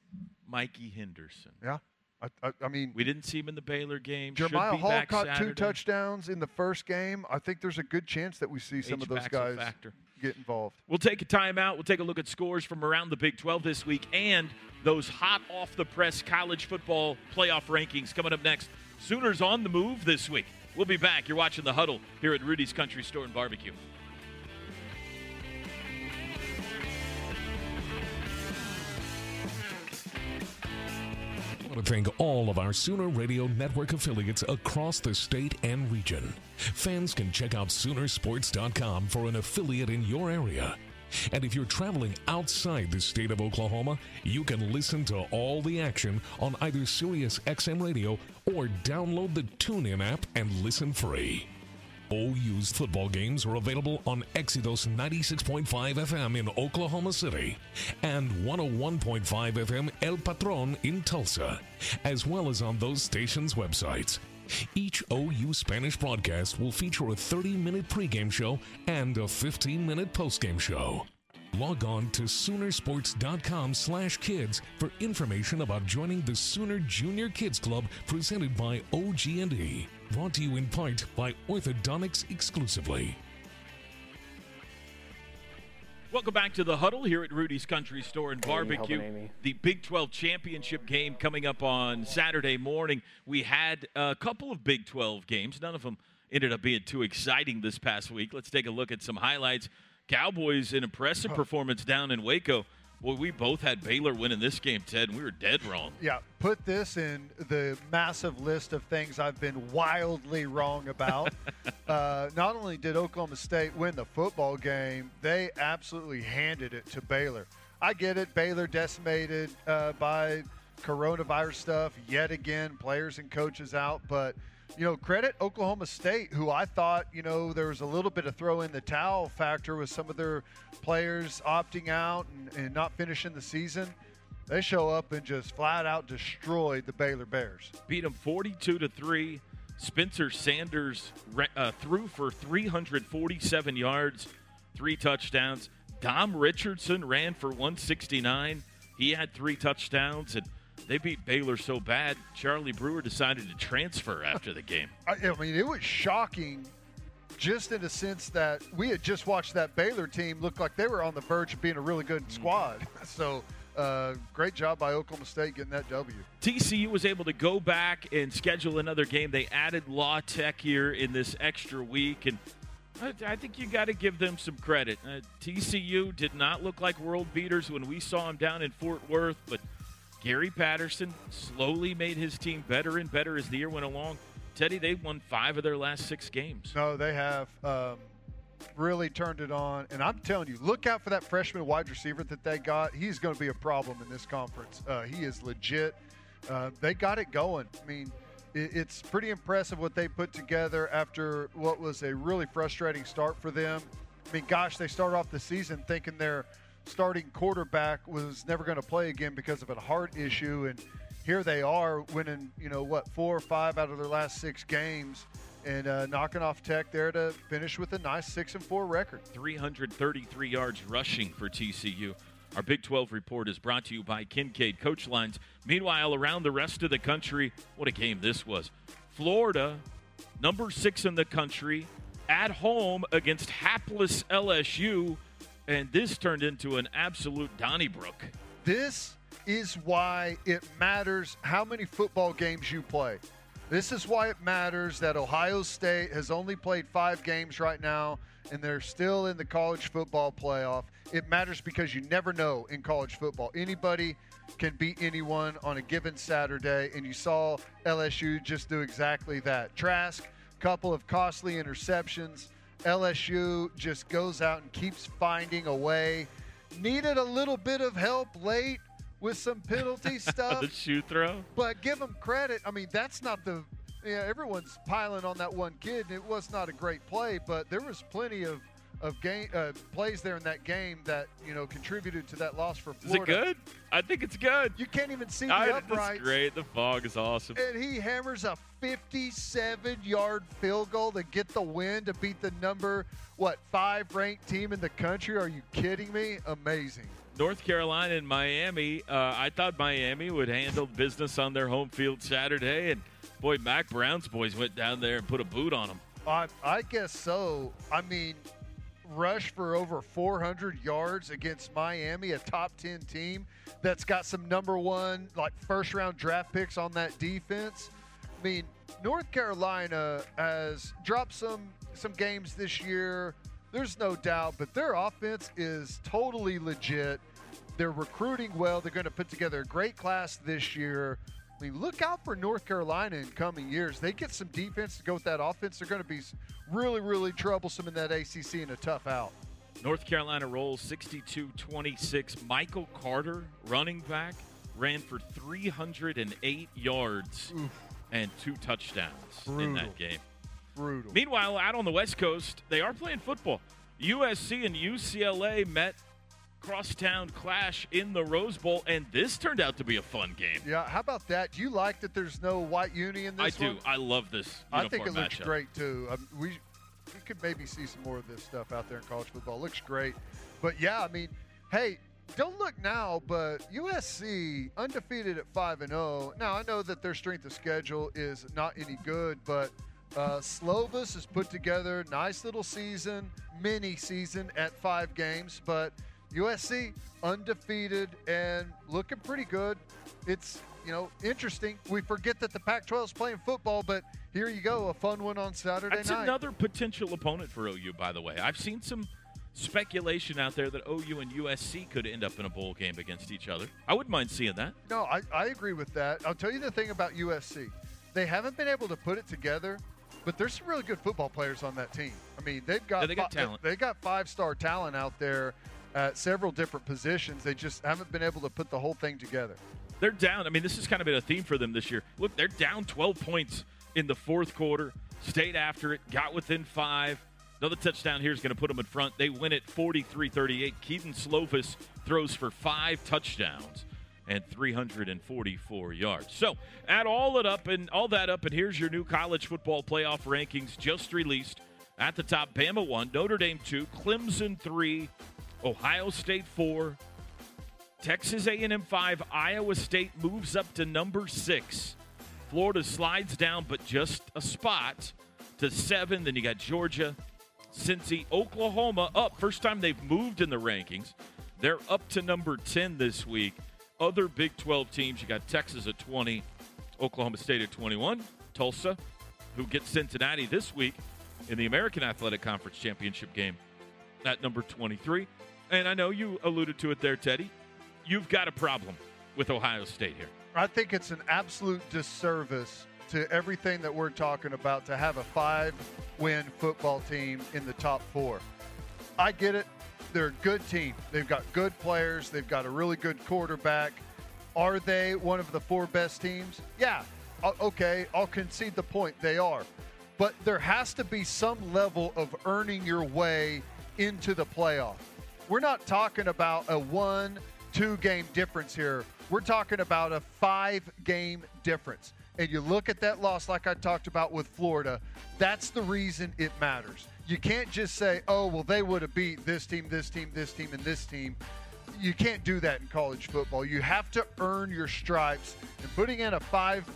Mikey Henderson. Yeah. I, I, I, mean, we didn't see him in the Baylor game. Jeremiah Hall caught Saturday. two touchdowns in the first game. I think there's a good chance that we see some of those guys get involved. We'll take a timeout. We'll take a look at scores from around the Big 12 this week and those hot off the press college football playoff rankings coming up next. Sooners on the move this week. We'll be back. You're watching the huddle here at Rudy's Country Store and Barbecue. Want to thank all of our Sooner Radio Network affiliates across the state and region. Fans can check out Soonersports.com for an affiliate in your area. And if you're traveling outside the state of Oklahoma, you can listen to all the action on either Sirius XM Radio or download the TuneIn app and listen free. OU's football games are available on Exodus 96.5 FM in Oklahoma City and 101.5 FM El Patron in Tulsa, as well as on those stations' websites. Each OU Spanish broadcast will feature a 30 minute pregame show and a 15 minute postgame show. Log on to Soonersports.com slash kids for information about joining the Sooner Junior Kids Club presented by OG&E. Brought to you in part by Orthodontics exclusively. Welcome back to the huddle here at Rudy's Country Store and Barbecue. The Big 12 championship game coming up on Saturday morning. We had a couple of Big 12 games. None of them ended up being too exciting this past week. Let's take a look at some highlights. Cowboys, an impressive performance down in Waco. Boy, we both had Baylor winning this game, Ted, and we were dead wrong. Yeah, put this in the massive list of things I've been wildly wrong about. [laughs] uh, not only did Oklahoma State win the football game, they absolutely handed it to Baylor. I get it, Baylor decimated uh, by coronavirus stuff yet again, players and coaches out, but you know, credit Oklahoma State, who I thought, you know, there was a little bit of throw in the towel factor with some of their players opting out and, and not finishing the season. They show up and just flat out destroyed the Baylor Bears. Beat them 42 to 3. Spencer Sanders uh, threw for 347 yards, three touchdowns. Dom Richardson ran for 169. He had three touchdowns, and they beat Baylor so bad, Charlie Brewer decided to transfer after the game. [laughs] I, I mean, it was shocking just in the sense that we had just watched that Baylor team look like they were on the verge of being a really good squad. [laughs] So, uh, great job by Oklahoma State getting that W. TCU was able to go back and schedule another game. They added La Tech here in this extra week, and I, I think you got to give them some credit. Uh, TCU did not look like world beaters when we saw them down in Fort Worth, but Gary Patterson slowly made his team better and better as the year went along. Teddy, they won five of their last six games. No, they have um, really turned it on. And I'm telling you, look out for that freshman wide receiver that they got. He's going to be a problem in this conference. Uh, he is legit. Uh, they got it going. I mean, it, it's pretty impressive what they put together after what was a really frustrating start for them. I mean, gosh, they started off the season thinking their starting quarterback was never going to play again because of a heart issue, and here they are winning, you know, what four or five out of their last six games, and uh, knocking off Tech there to finish with a nice six and four record. 333 yards rushing for TCU. Our Big 12 report is brought to you by Kincaid Coach Lines. Meanwhile, around the rest of the country, what a game this was. Florida, number six in the country, at home against hapless LSU, and this turned into an absolute Donnybrook. This is why it matters how many football games you play. This is why it matters that Ohio State has only played five games right now and they're still in the college football playoff. It matters because you never know in college football. Anybody can beat anyone on a given Saturday, and you saw LSU just do exactly that. Trask, couple of costly interceptions. LSU just goes out and keeps finding a way. Needed a little bit of help late with some penalty [laughs] stuff. the shoe throw. But give them credit. I mean, that's not the. Yeah, everyone's piling on that one kid, and it was not a great play, but there was plenty of of game uh, plays there in that game that you know contributed to that loss for Florida. Is it good? I think it's good. You can't even see the I, uprights. That's great. The fog is awesome. And he hammers a 57-yard field goal to get the win to beat the number what five ranked team in the country. Are you kidding me? Amazing. North Carolina and Miami. Uh, I thought Miami would handle business on their home field Saturday, and boy, Mack Brown's boys went down there and put a boot on them. I, I guess so. I mean, rush for over 400 yards against Miami, a top 10 team that's got some number one, like first round draft picks on that defense. I mean, North Carolina has dropped some some games this year. There's no doubt, but their offense is totally legit. They're recruiting well. They're going to put together a great class this year. I mean, look out for North Carolina in coming years. They get some defense to go with that offense. They're going to be really, really troublesome in that ACC and a tough out. North Carolina rolls 62 26. Michael Carter, running back, ran for 308 yards and two touchdowns in that game. Brutal. Meanwhile, out on the West Coast, they are playing football. USC and UCLA met crosstown clash in the Rose Bowl, and this turned out to be a fun game. Yeah, how about that? Do you like that there's no white uni in this I do. I love this. I think it looks matchup. great too. Um, we we could maybe see some more of this stuff out there in college football. It looks great, but yeah, I mean, hey, don't look now, but USC undefeated at five and zero. Now I know that their strength of schedule is not any good, but uh, Slovis has put together a nice little season, mini season at five games, but USC undefeated and looking pretty good. It's you know interesting. We forget that the Pac-12 is playing football, but here you go, a fun one on Saturday That's night. another potential opponent for OU, by the way. I've seen some speculation out there that OU and USC could end up in a bowl game against each other. I wouldn't mind seeing that. No, I, I agree with that. I'll tell you the thing about USC. They haven't been able to put it together, but there's some really good football players on that team. I mean, they've got Yeah, they got fi- talent. They got five-star talent out there at several different positions. They just haven't been able to put the whole thing together. They're down. I mean, this has kind of been a theme for them this year. Look, they're down 12 points in the fourth quarter, stayed after it, got within five. Another touchdown here is going to put them in front. They win it 43 38. Kedon Slovis throws for five touchdowns and 344 yards. So add all it up and all that up, and here's your new college football playoff rankings just released. At the top, Bama one, Notre Dame two, Clemson three, Ohio State four, Texas A&M five, Iowa State moves up to number six. Florida slides down, but just a spot to seven. Then you got Georgia, Cincy, Oklahoma up. First time they've moved in the rankings. They're up to number 10 this week. Other Big 12 teams, you got Texas at 20, Oklahoma State at 21, Tulsa, who gets Cincinnati this week in the American Athletic Conference Championship game at number 23. And I know you alluded to it there, Teddy. You've got a problem with Ohio State here. I think it's an absolute disservice to everything that we're talking about to have a five win football team in the top four. I get it. They're a good team. They've got good players. They've got a really good quarterback. Are they one of the four best teams? Yeah. Uh, okay, I'll concede the point. They are. But there has to be some level of earning your way into the playoff. We're not talking about a one, two game difference here. We're talking about a five game difference. And you look at that loss, like I talked about with Florida, that's the reason it matters. You can't just say, oh, well, they would have beat this team, this team, this team, and this team. You can't do that in college football. You have to earn your stripes. And putting in a five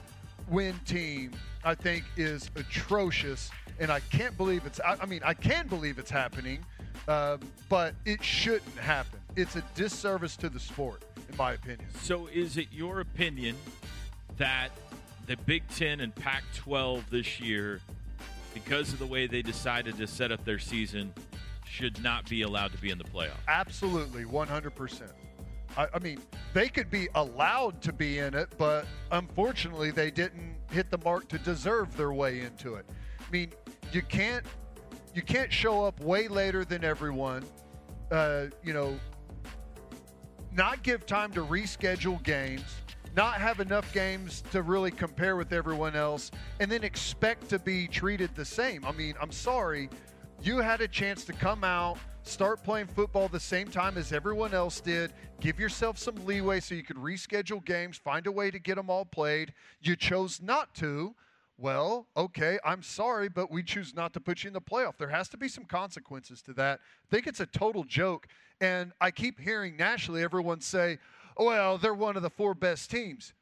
win team, I think, is atrocious. And I can't believe it's, I, I mean, I can believe it's happening, um, but it shouldn't happen. It's a disservice to the sport, in my opinion. So, is it your opinion that the Big Ten and Pac 12 this year, because of the way they decided to set up their season, should not be allowed to be in the playoff? Absolutely, 100%. I, I mean, they could be allowed to be in it, but unfortunately, they didn't hit the mark to deserve their way into it. I mean, you can't you can't show up way later than everyone. Uh, you know, not give time to reschedule games, not have enough games to really compare with everyone else, and then expect to be treated the same. I mean, I'm sorry, you had a chance to come out, start playing football the same time as everyone else did, give yourself some leeway so you could reschedule games, find a way to get them all played. You chose not to. Well, okay, I'm sorry, but we choose not to put you in the playoff. There has to be some consequences to that. I think it's a total joke. And I keep hearing nationally everyone say, well, they're one of the four best teams.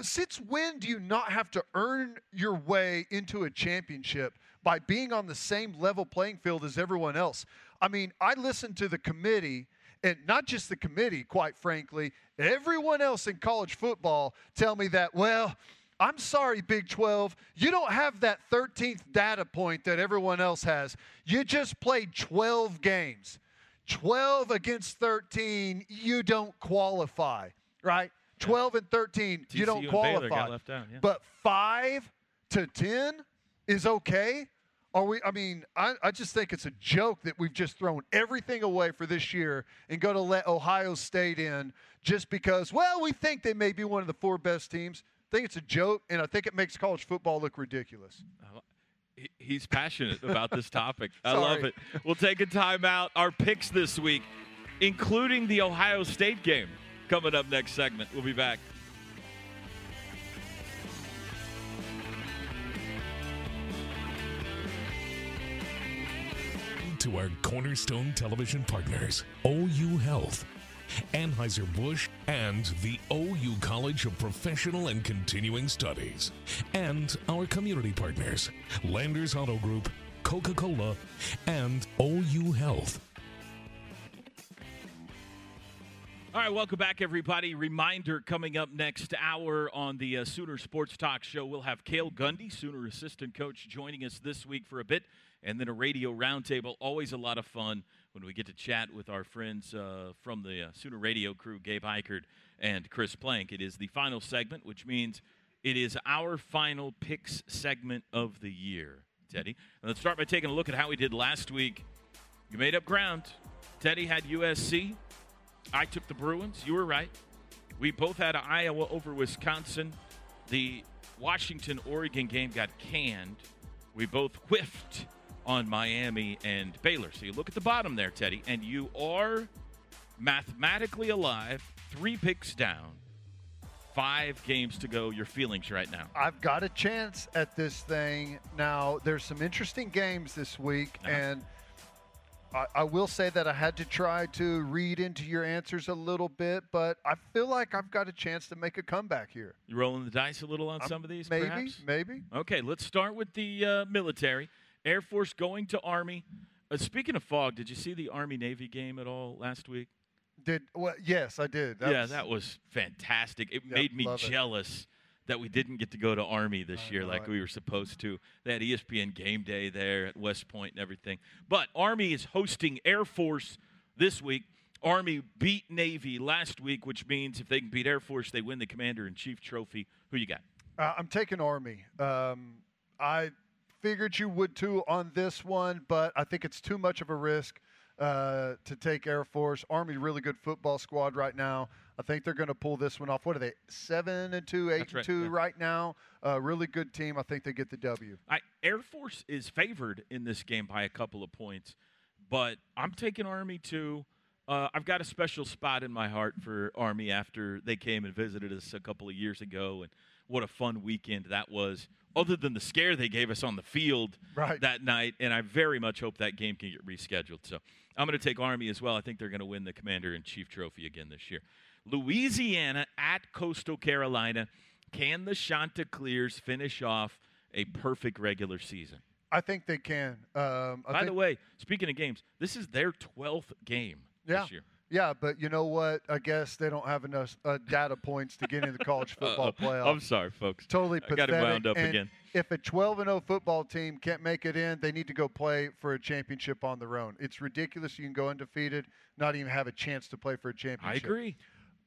Since when do you not have to earn your way into a championship by being on the same level playing field as everyone else? I mean, I listened to the committee, and not just the committee, quite frankly, everyone else in college football tell me that, well, I'm sorry, Big 12. You don't have that 13th data point that everyone else has. You just played 12 games. 12 against 13, you don't qualify, right? 12 and 13, you don't qualify. out, yeah. But 5 to 10 is okay? Are we I mean, I, I just think it's a joke that we've just thrown everything away for this year and go to let Ohio State in just because, well, we think they may be one of the four best teams. I think it's a joke, and I think it makes college football look ridiculous. He- He's passionate about this topic. [laughs] I love it. We'll take a timeout. Our picks this week, including the Ohio State game, coming up next segment. We'll be back. to our cornerstone television partners, OU Health, Anheuser-Busch, and the OU College of Professional and Continuing Studies, and our community partners, Landers Auto Group, Coca-Cola, and OU Health. All right, welcome back, everybody. Reminder coming up next hour on the uh, Sooner Sports Talk Show, we'll have Cale Gundy, Sooner assistant coach, joining us this week for a bit, and then a radio roundtable. Always a lot of fun when we get to chat with our friends uh, from the uh, Sooner radio crew, Gabe Ikard and Chris Plank. It is the final segment, which means it is our final picks segment of the year, Teddy. And let's start by taking a look at how we did last week. You made up ground. Teddy had USC. I took the Bruins. You were right. We both had Iowa over Wisconsin. The Washington Oregon game got canned. We both whiffed on Miami and Baylor. So you look at the bottom there, Teddy, and you are mathematically alive, three picks down, five games to go. Your feelings right now? I've got a chance at this thing. Now, there's some interesting games this week, Uh-huh. and I, I will say that I had to try to read into your answers a little bit, but I feel like I've got a chance to make a comeback here. You rolling the dice a little on Um, some of these, maybe, perhaps? maybe. Okay, let's start with the uh, military. Air Force going to Army. Uh, speaking of fog, did you see the Army Navy game at all last week? Did well? Yes, I did. yeah, was- that was fantastic. It Yeah, made me love it. jealous that we didn't get to go to Army this I year know like we were supposed to. They had ESPN game day there at West Point and everything. But Army is hosting Air Force this week. Army beat Navy last week, which means if they can beat Air Force, they win the Commander in Chief trophy. Who you got? Uh, I'm taking Army. Um, I figured you would too on this one, but I think it's too much of a risk uh, to take Air Force. Army, really good football squad right now. I think they're going to pull this one off. What are they? Seven and two, eight That's and right, two yeah. right now. Uh, really good team. I think they get the W. I, Air Force is favored in this game by a couple of points, but I'm taking Army too. Uh, I've got a special spot in my heart for Army after they came and visited us a couple of years ago, and what a fun weekend that was. Other than the scare they gave us on the field Right. that night, and I very much hope that game can get rescheduled. So I'm going to take Army as well. I think they're going to win the Commander in Chief trophy again this year. Louisiana at Coastal Carolina. Can the Chanticleers finish off a perfect regular season? I think they can. Um, I By think, the way, speaking of games, this is their 12th game Yeah. this year. Yeah, but you know what? I guess they don't have enough uh, data points to get into the college [laughs] football playoff. I'm sorry, folks. Totally I got pathetic. it wound up and again. If a 12 and 0 football team can't make it in, they need to go play for a championship on their own. It's ridiculous. You can go undefeated, not even have a chance to play for a championship. I agree.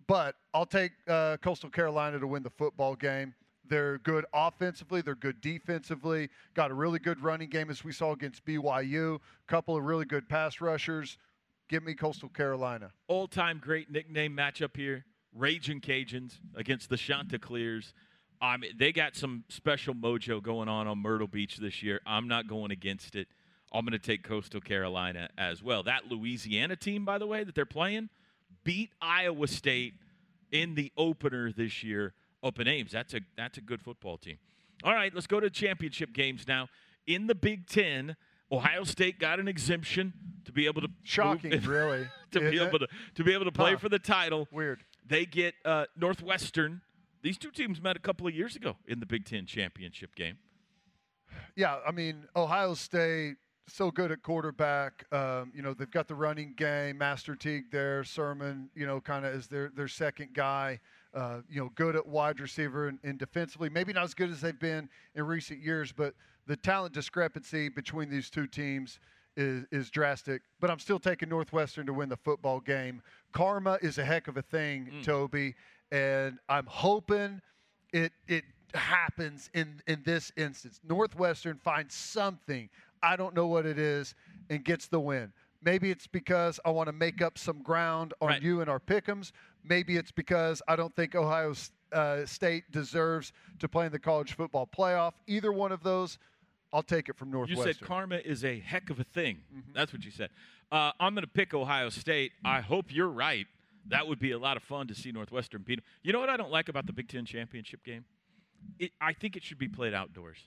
But I'll take uh, Coastal Carolina to win the football game. They're good offensively. They're good defensively. Got a really good running game as we saw against BYU. A Couple of really good pass rushers. Give me Coastal Carolina. All time great nickname matchup here. Raging Cajuns against the Chanticleers. I mean, they got some special mojo going on on Myrtle Beach this year. I'm not going against it. I'm going to take Coastal Carolina as well. That Louisiana team, by the way, that they're playing, beat Iowa State in the opener this year up in Ames. That's a that's a good football team. All right, let's go to championship games now. In the Big Ten, Ohio State got an exemption to be able to move- Shocking, really. [laughs] to be able it? to to be able to play Huh. for the title. Weird. They get uh, Northwestern. These two teams met a couple of years ago in the Big Ten championship game. Yeah, I mean, Ohio State so good at quarterback. Um, you know, they've got the running game, Master Teague there, Sermon, you know, kind of is their their second guy. Uh, you know, good at wide receiver and, and defensively. Maybe not as good as they've been in recent years, but the talent discrepancy between these two teams is, is drastic. But I'm still taking Northwestern to win the football game. Karma is a heck of a thing, Toby, and I'm hoping it it happens in in this instance. Northwestern finds something I don't know what it is and gets the win. Maybe it's because I want to make up some ground on Right. you and our pick'ems. Maybe it's because I don't think Ohio uh, State deserves to play in the college football playoff. Either one of those, I'll take it from Northwestern. You said karma is a heck of a thing. Mm-hmm. That's what you said. Uh, I'm going to pick Ohio State. I hope you're right. That would be a lot of fun to see Northwestern beat them. You know what I don't like about the Big Ten championship game? It, I think it should be played outdoors.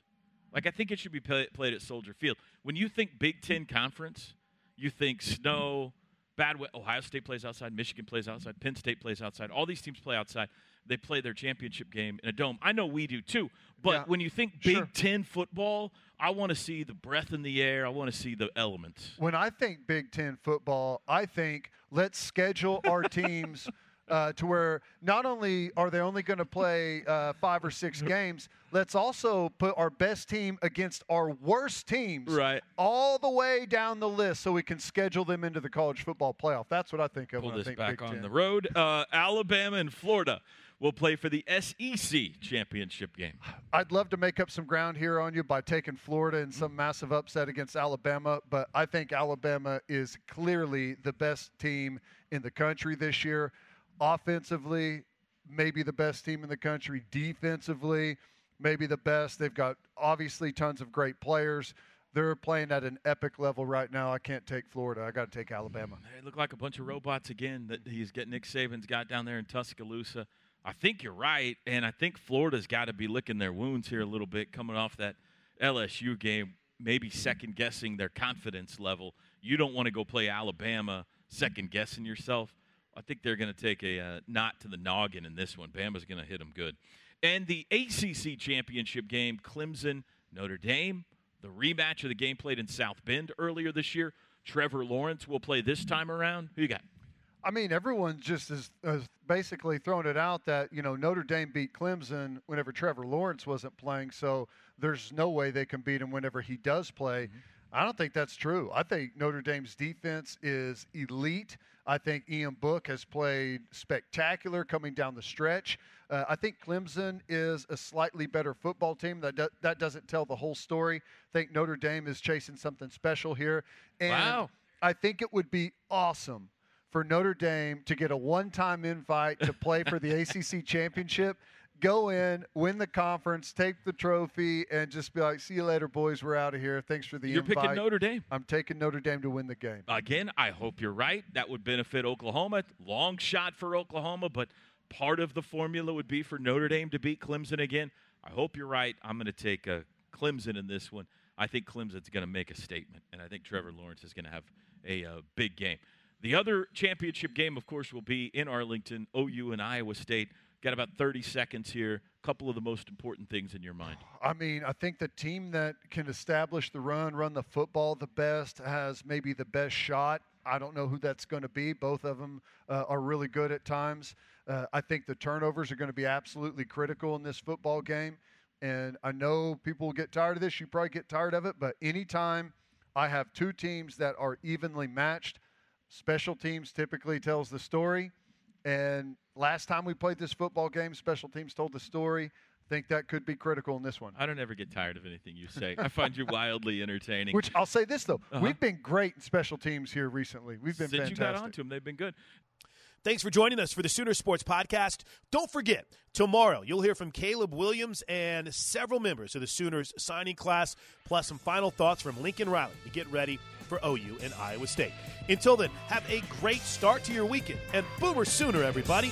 Like I think it should be play, played at Soldier Field. When you think Big Ten conference, you think snow, bad weather. Ohio State plays outside, Michigan plays outside, Penn State plays outside. All these teams play outside. They play their championship game in a dome. I know we do too. But yeah, when you think Big sure. Ten football, I want to see the breath in the air. I want to see the elements. When I think Big Ten football, I think let's schedule our [laughs] teams uh, to where not only are they only going to play uh, five or six [laughs] games, let's also put our best team against our worst teams right. all the way down the list so we can schedule them into the college football playoff. That's what I think of Pull this I think back Big on Ten. the road. Uh, Alabama and Florida will play for the SEC championship game. I'd love to make up some ground here on you by taking Florida in some mm-hmm. massive upset against Alabama, but I think Alabama is clearly the best team in the country this year. Offensively, maybe the best team in the country. Defensively, maybe the best. They've got obviously tons of great players. They're playing at an epic level right now. I can't take Florida. I got to take Alabama. Mm, they look like a bunch of robots again that he's getting Nick Saban's got down there in Tuscaloosa. I think you're right, and I think Florida's got to be licking their wounds here a little bit coming off that LSU game, maybe second guessing their confidence level. You don't want to go play Alabama second guessing yourself. I think they're going to take a uh, knot to the noggin in this one. Bama's going to hit them good. And the ACC championship game, Clemson, Notre Dame, the rematch of the game played in South Bend earlier this year. Trevor Lawrence will play this time around. Who you got? I mean, everyone just is, has basically throwing it out that, you know, Notre Dame beat Clemson whenever Trevor Lawrence wasn't playing, so there's no way they can beat him whenever he does play. Mm-hmm. I don't think that's true. I think Notre Dame's defense is elite. I think Ian Book has played spectacular coming down the stretch. Uh, I think Clemson is a slightly better football team. That do, that doesn't tell the whole story. I think Notre Dame is chasing something special here. And wow. I think it would be awesome for Notre Dame to get a one-time invite to play for the [laughs] ACC championship, go in, win the conference, take the trophy, and just be like, "See you later, boys. We're out of here. Thanks for the you're invite." You're picking Notre Dame. I'm taking Notre Dame to win the game. Again, I hope you're right. That would benefit Oklahoma. Long shot for Oklahoma, but part of the formula would be for Notre Dame to beat Clemson again. I hope you're right. I'm going to take a uh, Clemson in this one. I think Clemson's going to make a statement, and I think Trevor Lawrence is going to have a uh, big game. The other championship game, of course, will be in Arlington, OU and Iowa State. Got about 30 seconds here. A couple of the most important things in your mind. I mean, I think the team that can establish the run, run the football the best, has maybe the best shot. I don't know who that's going to be. Both of them uh, are really good at times. Uh, I think the turnovers are going to be absolutely critical in this football game. And I know people will get tired of this. You probably get tired of it. But anytime I have two teams that are evenly matched, Special teams typically tells the story. And last time we played this football game, special teams told the story. Think that could be critical in this one. I don't ever get tired of anything you say. I find you wildly entertaining. Which I'll say this though, uh-huh. we've been great in special teams here recently. We've been since fantastic. you got onto them, they've been good. Thanks for joining us for the Sooner Sports Podcast. Don't forget, tomorrow you'll hear from Caleb Williams and several members of the Sooners signing class, plus some final thoughts from Lincoln Riley to get ready for OU and Iowa State. Until then, have a great start to your weekend and Boomer Sooner, everybody.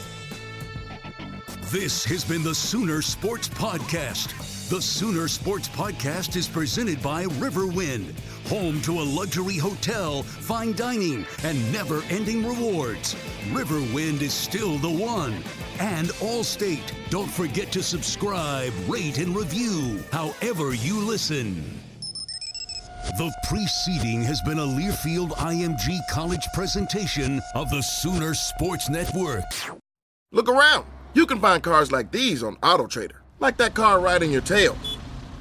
This has been the Sooner Sports Podcast. The Sooner Sports Podcast is presented by Riverwind, home to a luxury hotel, fine dining, and never ending rewards. Riverwind is still the one. And Allstate. Don't forget to subscribe, rate, and review however you listen. The preceding has been a Learfield IMG College presentation of the Sooner Sports Network. Look around. You can find cars like these on AutoTrader, like that car riding your tail.